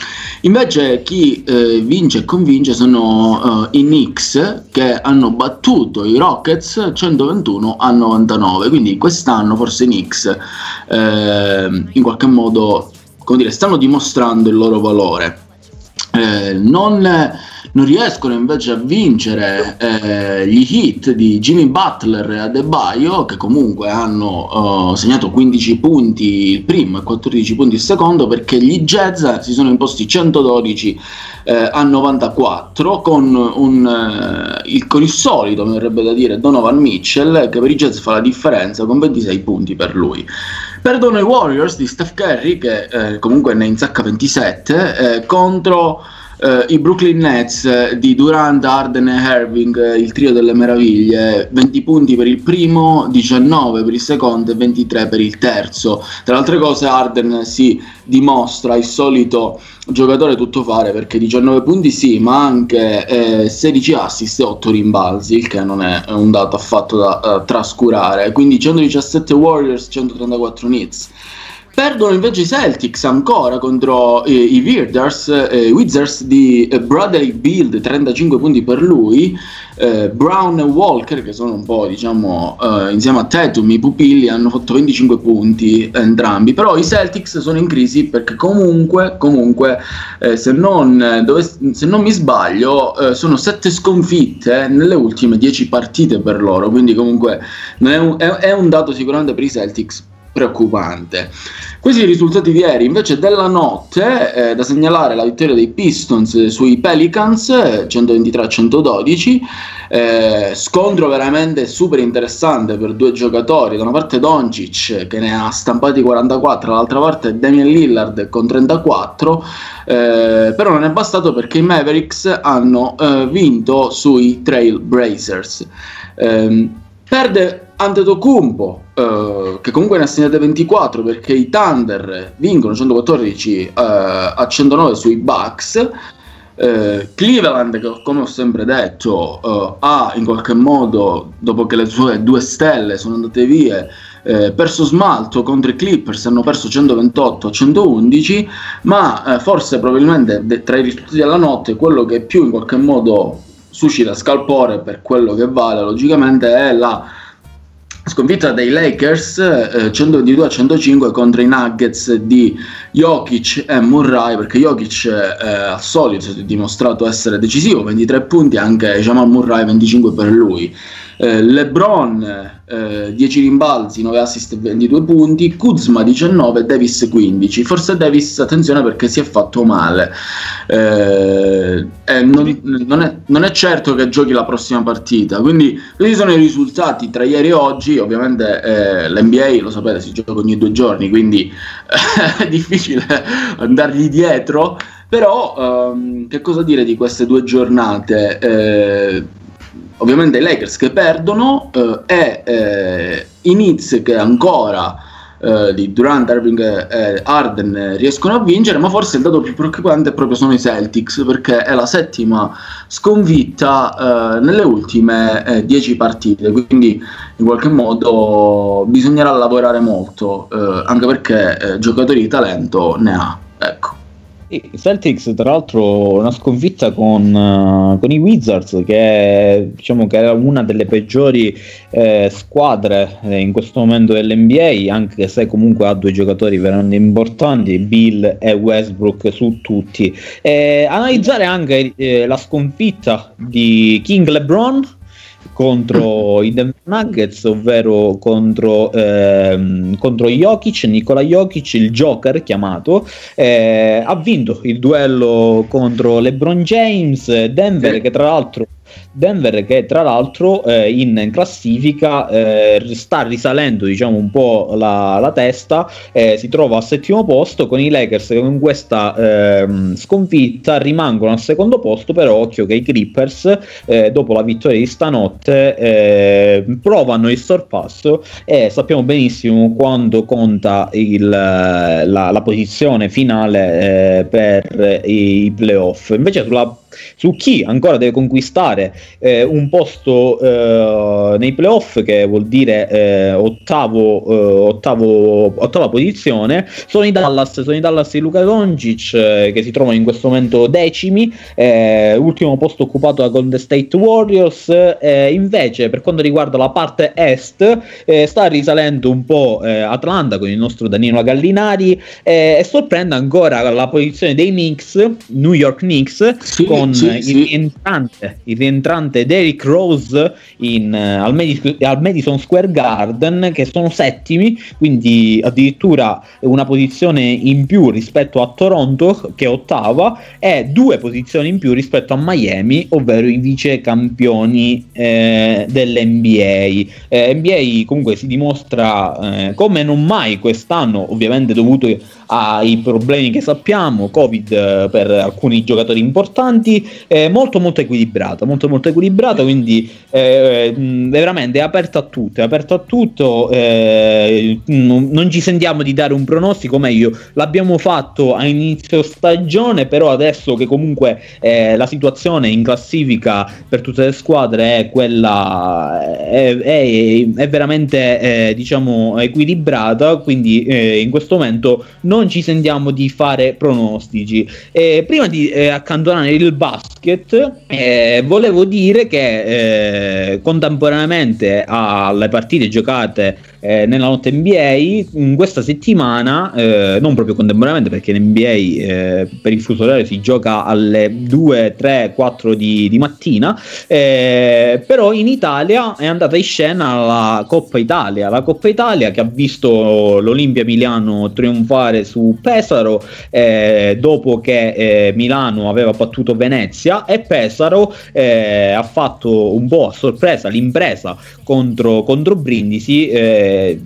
invece chi eh, vince e convince sono uh, i Knicks che hanno battuto i Rockets 121 a 99, quindi quest'anno forse i Knicks eh, in qualche modo come dire, stanno dimostrando il loro valore. Eh, non non riescono invece a vincere eh, gli hit di Jimmy Butler e Adebayo, che comunque hanno uh, segnato 15 punti il primo e 14 punti il secondo, perché gli Jazz si sono imposti 112 eh, a 94 con, un, eh, il, con il solito, mi verrebbe da dire, Donovan Mitchell, che per i Jazz fa la differenza con 26 punti per lui. Perdono i Warriors di Steph Curry, che eh, comunque ne insacca 27, eh, contro Uh, I Brooklyn Nets uh, di Durant, Arden e Irving, uh, il trio delle meraviglie, 20 punti per il primo, 19 per il secondo e 23 per il terzo. Tra le altre cose Arden si dimostra il solito giocatore tuttofare perché 19 punti sì, ma anche eh, 16 assist e 8 rimbalzi, il che non è un dato affatto da trascurare. Quindi 117 Warriors, 134 Nets. Perdono invece i Celtics ancora contro eh, i Wizards, eh, Wizards di eh, Bradley Build, 35 punti per lui. Eh, Brown e Walker, che sono un po' diciamo eh, insieme a Tatum, i pupilli, hanno fatto 25 punti entrambi. Però i Celtics sono in crisi perché comunque, comunque eh, se, non, dove, se, non, mi sbaglio, sono 7 sconfitte nelle ultime 10 partite per loro. Quindi comunque è un, è, è un dato sicuramente per i Celtics preoccupante. Questi i risultati di ieri, invece della notte, eh, da segnalare la vittoria dei Pistons sui Pelicans 123-112, eh, scontro veramente super interessante per due giocatori, da una parte Doncic che ne ha stampati 44, dall'altra parte Damian Lillard con 34, eh, però non è bastato perché i Mavericks hanno eh, vinto sui Trail Blazers. Ehm, perde Antetokounmpo eh, che comunque ne ha segnate 24 perché i Thunder vincono 114 eh, a 109 sui Bucks. Eh, Cleveland, come ho sempre detto, ha in qualche modo, dopo che le sue due stelle sono andate via, perso smalto contro i Clippers, hanno perso 128 a 111, ma forse probabilmente tra i risultati della notte quello che più in qualche modo suscita scalpore per quello che vale logicamente è la sconfitta dei Lakers eh, 122 a 105 contro i Nuggets di Jokic e Murray perché Jokic eh, al solito si è dimostrato essere decisivo 23 punti anche Jamal Murray 25 per lui eh, LeBron eh, 10 rimbalzi, 9 assist e 22 punti, Kuzma 19, Davis 15. Forse Davis, attenzione perché si è fatto male. Eh, non, non, è, non, è, certo che giochi la prossima partita. Quindi questi sono i risultati tra ieri e oggi. Ovviamente eh, l'NBA, lo sapete, si gioca ogni due giorni, quindi è difficile andargli dietro. Però ehm, che cosa dire di queste due giornate? Eh, ovviamente i Lakers che perdono eh, e eh, i Knicks che ancora eh, di Durant, Irving e Arden riescono a vincere, ma forse il dato più preoccupante proprio sono i Celtics perché è la settima sconfitta eh, nelle ultime 10 eh, partite, quindi in qualche modo bisognerà lavorare molto, eh, anche perché giocatori di talento ne ha. Ecco. Celtics, tra l'altro, una sconfitta con, uh, con, i Wizards, che, diciamo, che era una delle peggiori eh, squadre eh, in questo momento dell'NBA, anche se comunque ha due giocatori veramente importanti, Bill e Westbrook su tutti. E analizzare anche eh, la sconfitta di King LeBron contro i Denver Nuggets, ovvero contro, ehm, contro Jokic, Nikola Jokic, il Joker chiamato, eh, ha vinto il duello contro LeBron James, Denver che tra l'altro Denver che tra l'altro eh, in classifica eh, sta risalendo diciamo un po' la, la testa, eh, si trova al settimo posto con i Lakers che con questa ehm, sconfitta rimangono al secondo posto, però occhio che i Clippers eh, dopo la vittoria di stanotte eh, provano il sorpasso e sappiamo benissimo quando conta il, la, la, posizione finale eh, per i playoff. Invece sulla su chi ancora deve conquistare eh, un posto eh, nei playoff, che vuol dire eh, ottavo, eh, ottavo, ottava posizione, sono i Dallas, sono i Dallas di Luca Doncic eh, che si trovano in questo momento decimi, eh, ultimo posto occupato da Golden State Warriors, invece per quanto riguarda la parte est sta risalendo un po' Atlanta con il nostro Danilo Gallinari e sorprende ancora la posizione dei Knicks, New York Knicks, sì, con sì, il, sì. Rientrante, il rientrante Derrick Rose in, uh, al, Madison, al, Madison Square Garden che sono settimi, quindi addirittura una posizione in più rispetto a Toronto che è ottava e due posizioni in più rispetto a Miami, ovvero i vice campioni eh, dell'NBA. Eh, NBA comunque si dimostra eh, come non mai quest'anno, ovviamente dovuto ai problemi che sappiamo, Covid eh, per alcuni giocatori importanti, eh, molto molto equilibrata, molto molto equilibrata, quindi eh, è veramente è aperta a tutto, è aperta a tutto, non, non, ci sentiamo di dare un pronostico, meglio l'abbiamo fatto a inizio stagione, però adesso che comunque eh, la situazione in classifica per tutte le squadre è quella, è, è, è veramente eh, diciamo equilibrata, quindi in questo momento non non ci sentiamo di fare pronostici. Eh, prima di eh, accantonare il basket, eh, volevo dire che eh, contemporaneamente alle partite giocate eh, nella notte NBA, in questa settimana, eh, non proprio contemporaneamente perché in NBA per il fuso orario si gioca alle 2, 3, 4 di, di mattina, però in Italia è andata in scena la Coppa Italia, la Coppa Italia che ha visto l'Olimpia Milano trionfare su Pesaro eh, dopo che eh, Milano aveva battuto Venezia e Pesaro eh, eh, ha fatto un po' a sorpresa l'impresa contro, contro Brindisi,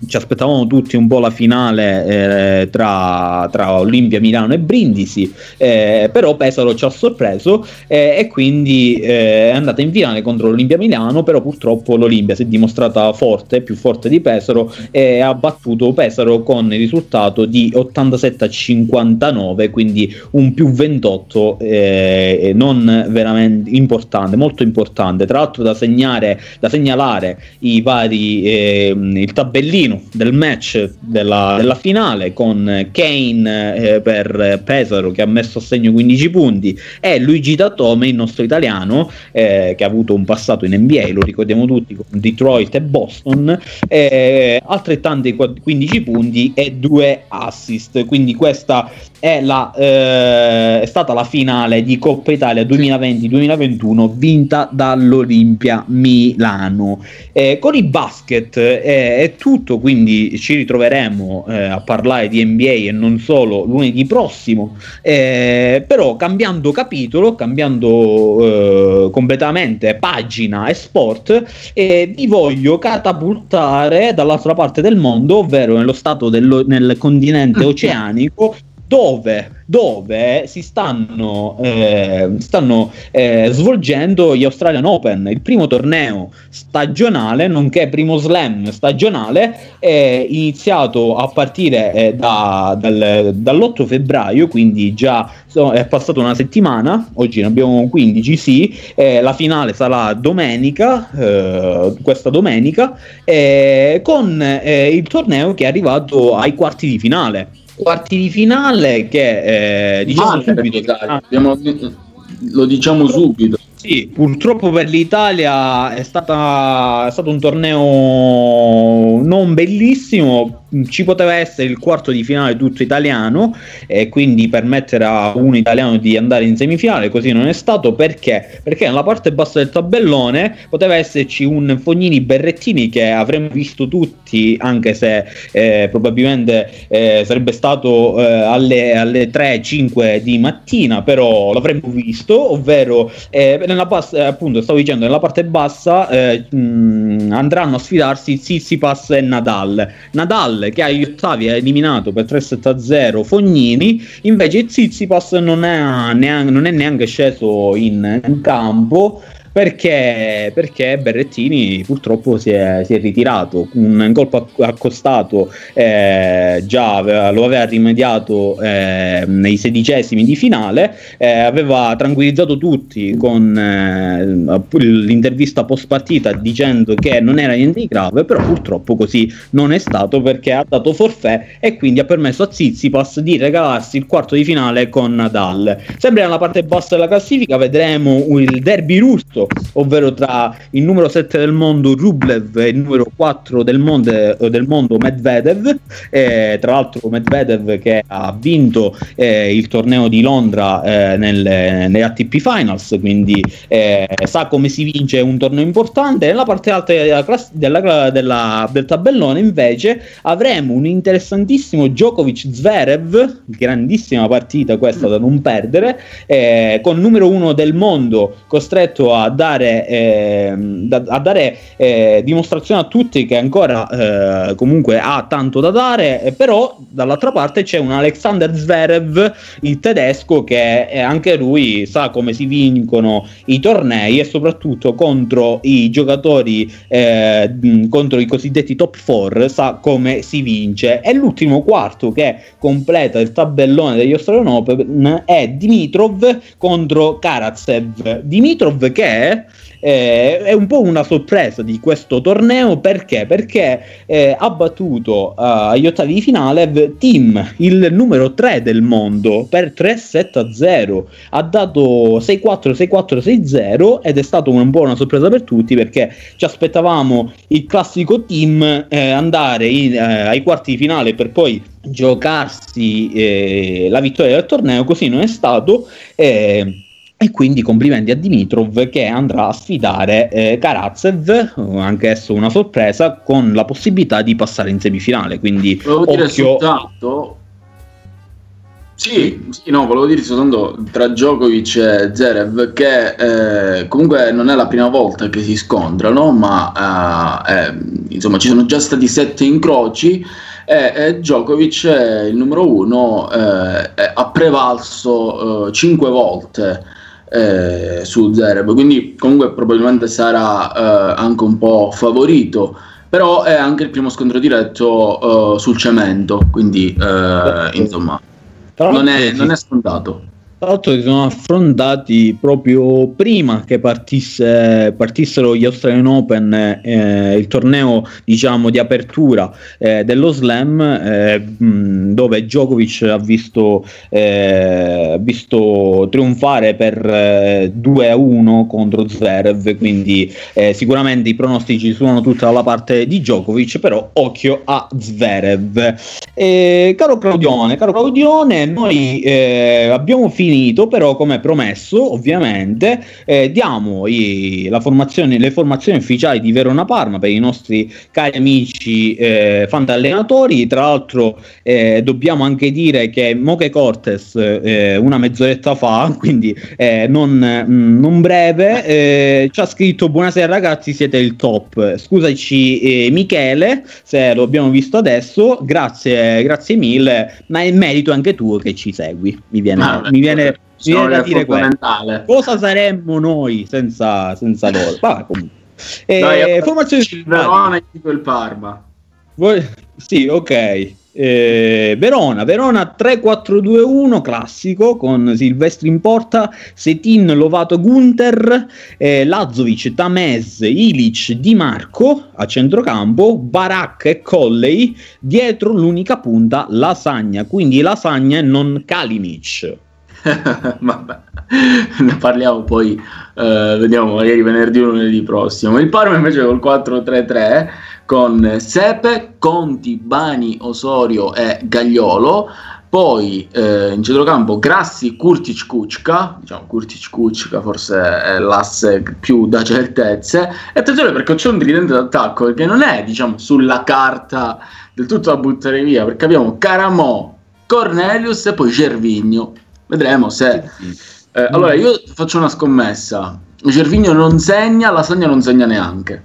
ci aspettavamo tutti un po' la finale eh, tra, tra Olimpia Milano e Brindisi, eh, però Pesaro ci ha sorpreso eh, e quindi eh, è andata in finale contro l'Olimpia Milano, però purtroppo l'Olimpia si è dimostrata forte, più forte di Pesaro e ha battuto Pesaro con il risultato di 87 a 59, quindi un più 28 eh, non veramente importante, molto importante. Tra l'altro da segnare, da segnalare i vari eh, il tabellino del match della, della finale con Kane eh, per Pesaro che ha messo a segno 15 punti e Luigi Datome, il nostro italiano, eh, che ha avuto un passato in NBA, lo ricordiamo tutti con Detroit e Boston, eh, altrettanti 15 punti e due assist. Quindi questa è, la, eh, è stata la finale di Coppa Italia 2020-2021 vinta dall'Olimpia Milano. Eh, con i basket eh, è tutto, quindi ci ritroveremo eh, a parlare di NBA e non solo lunedì prossimo, eh, però cambiando capitolo, cambiando eh, completamente pagina e sport, vi voglio catapultare dall'altra parte del mondo, ovvero nello stato dello, nel continente oceanico dove, dove si stanno, eh, stanno eh, svolgendo gli Australian Open, il primo torneo stagionale, nonché primo slam stagionale, è iniziato a partire eh, da, dal, dall'8 febbraio, quindi già so, è passata una settimana, oggi ne abbiamo 15, sì, la finale sarà domenica, eh, questa domenica, eh, con eh, il torneo che è arrivato ai quarti di finale quarti di finale che eh, diciamo ah, subito, abbiamo, lo diciamo subito. Sì, purtroppo per l'Italia è, stata, è stato un torneo non bellissimo, ci poteva essere il quarto di finale tutto italiano e quindi permettere a un italiano di andare in semifinale, così non è stato perché? Perché nella parte bassa del tabellone poteva esserci un Fognini Berrettini che avremmo visto tutti, anche se eh, probabilmente eh, sarebbe stato eh, alle, alle 3-5 di mattina, però l'avremmo visto, ovvero eh, nella eh, appunto, stavo dicendo, nella parte bassa eh, mh, andranno a sfidarsi Zizipas e Nadal. Nadal che agli ottavi ha eliminato per 3-7-0 Fognini, invece Zizipas non è, neanche, non è neanche sceso in, in campo perché, perché Berrettini purtroppo si è, si è, ritirato. Un colpo accostato eh, già lo aveva rimediato eh, nei sedicesimi di finale, eh, aveva tranquillizzato tutti con eh, l'intervista post partita dicendo che non era niente di grave, però purtroppo così non è stato perché ha dato forfè e quindi ha permesso a Zizipas di regalarsi il quarto di finale con Nadal. Sempre nella parte bassa della classifica vedremo il derby russo questo, ovvero tra il numero 7 del mondo Rublev e il numero 4 del mondo, eh, del mondo Medvedev. Eh, tra l'altro Medvedev che ha vinto eh, il torneo di Londra eh, nel, nelle ATP Finals, quindi eh, sa come si vince un torneo importante. Nella parte alta della class- della, della, del tabellone invece avremo un interessantissimo Djokovic Zverev, grandissima partita questa da non perdere, eh, con numero 1 del mondo costretto a dare, eh, da, a dare eh, dimostrazione a tutti che ancora eh, comunque ha tanto da dare, però dall'altra parte c'è un Alexander Zverev, il tedesco, che anche lui sa come si vincono i tornei e soprattutto contro i giocatori, eh, contro i cosiddetti top 4, sa come si vince. E l'ultimo quarto che completa il tabellone degli Australian Open è Dimitrov contro Karatsev. Dimitrov che eh, è un po' una sorpresa di questo torneo perché? Perché eh, ha battuto uh, agli ottavi di finale Team, il numero 3 del mondo, per 3-7-0. Ha dato 6-4, 6-4, 6-0 ed è po' una sorpresa per tutti perché ci aspettavamo il classico Team eh, andare in, eh, ai quarti di finale per poi giocarsi eh, la vittoria del torneo, così non è stato. Eh, e quindi complimenti a Dimitrov che andrà a sfidare eh, Karatsev, anche esso una sorpresa, con la possibilità di passare in semifinale. Quindi Volevo dire soltanto Sì, sì, no, volevo dire soltanto tra Djokovic e Zerev che eh, comunque non è la prima volta che si scontrano, ma eh, eh, insomma ci sono già stati sette incroci e, Djokovic, il numero uno, eh, ha prevalso eh, cinque volte eh, su Zverev, quindi comunque probabilmente sarà anche un po' favorito però è anche il primo scontro diretto uh, sul cemento, quindi uh, insomma non è, non è scontato. L'altro si sono affrontati proprio prima che partisse, partissero gli Australian Open, eh, il torneo diciamo di apertura eh, dello slam, eh, dove Djokovic ha visto, eh, visto trionfare per 2 eh, a 1 contro Zverev, quindi eh, sicuramente i pronostici sono tutta dalla parte di Djokovic, però occhio a Zverev. caro Claudione, caro Claudione, noi abbiamo finito finito, però come promesso ovviamente eh, diamo i, la formazione, le formazioni ufficiali di Verona Parma per i nostri cari amici eh, fantallenatori, tra l'altro eh, dobbiamo anche dire che Moche Cortes eh, una mezz'oretta fa, quindi eh, non, mm, non, breve, eh, ci ha scritto buonasera ragazzi siete il top, scusaci Michele se lo abbiamo visto adesso, grazie, grazie mille, ma è merito anche tuo che ci segui, mi viene, ah, mi viene viene, viene da dire questo. Cosa saremmo noi senza, senza loro? Vabbè, comunque. Eh, Dai, formazione il Verona e il Parma. Voi, sì, ok. Eh, Verona, Verona 3-4-2-1 classico con Silvestri in porta, Setin, Lovato, Gunter, eh, Lazovic, Tamez, Ilic, Di Marco a centrocampo, Barak e Colley, dietro l'unica punta Lasagna, quindi Lasagna e non Kalinic. Vabbè, ne parliamo poi, eh, vediamo magari venerdì o lunedì prossimo. Il Parma invece col 4-3-3 con Sepe, Conti, Bani, Osorio e Gagliolo. Poi eh, in centrocampo Grassi, Kurtic, Kuczka, diciamo Kurtic, Kuczka forse è l'asse più da certezze. E attenzione perché c'è un tridente d'attacco che non è diciamo sulla carta del tutto da buttare via, perché abbiamo Caramò, Cornelius e poi Gervigno Vedremo se... Eh, allora, io faccio una scommessa. Gervigno non segna, Lasagna non segna neanche.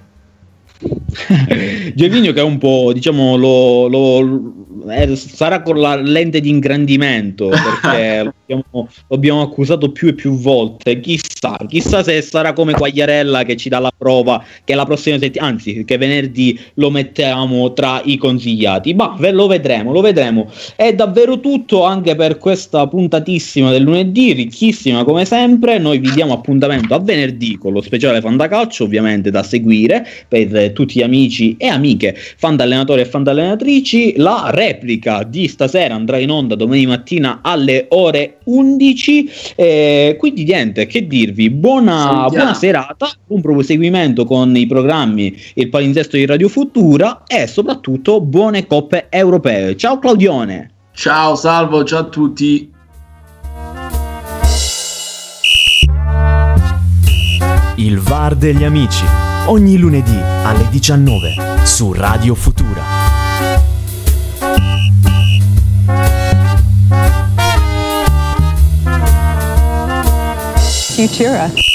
Gervigno che è un po', diciamo, lo, lo eh, sarà con la lente di ingrandimento perché l'abbiamo, l'abbiamo accusato più e più volte. Chissà, chissà se sarà come Quagliarella che ci dà la prova che la prossima settimana, anzi, che venerdì lo mettiamo tra i consigliati. Ma lo vedremo, lo vedremo. È davvero tutto anche per questa puntatissima del lunedì, ricchissima come sempre. Noi vi diamo appuntamento a venerdì con lo speciale Fantacalcio, ovviamente da seguire per tutti gli amici e amiche, fan allenatori e fan allenatrici. La replica di stasera andrà in onda domani mattina alle ore 11. Eh, quindi niente, che dirvi, buona, buona, serata, buon proseguimento con i programmi Il palinsesto di Radio Futura e soprattutto buone coppe europee. Ciao Claudione. Ciao, salvo, ciao a tutti. Il VAR degli amici, ogni lunedì alle 19 su Radio Futura. Futura.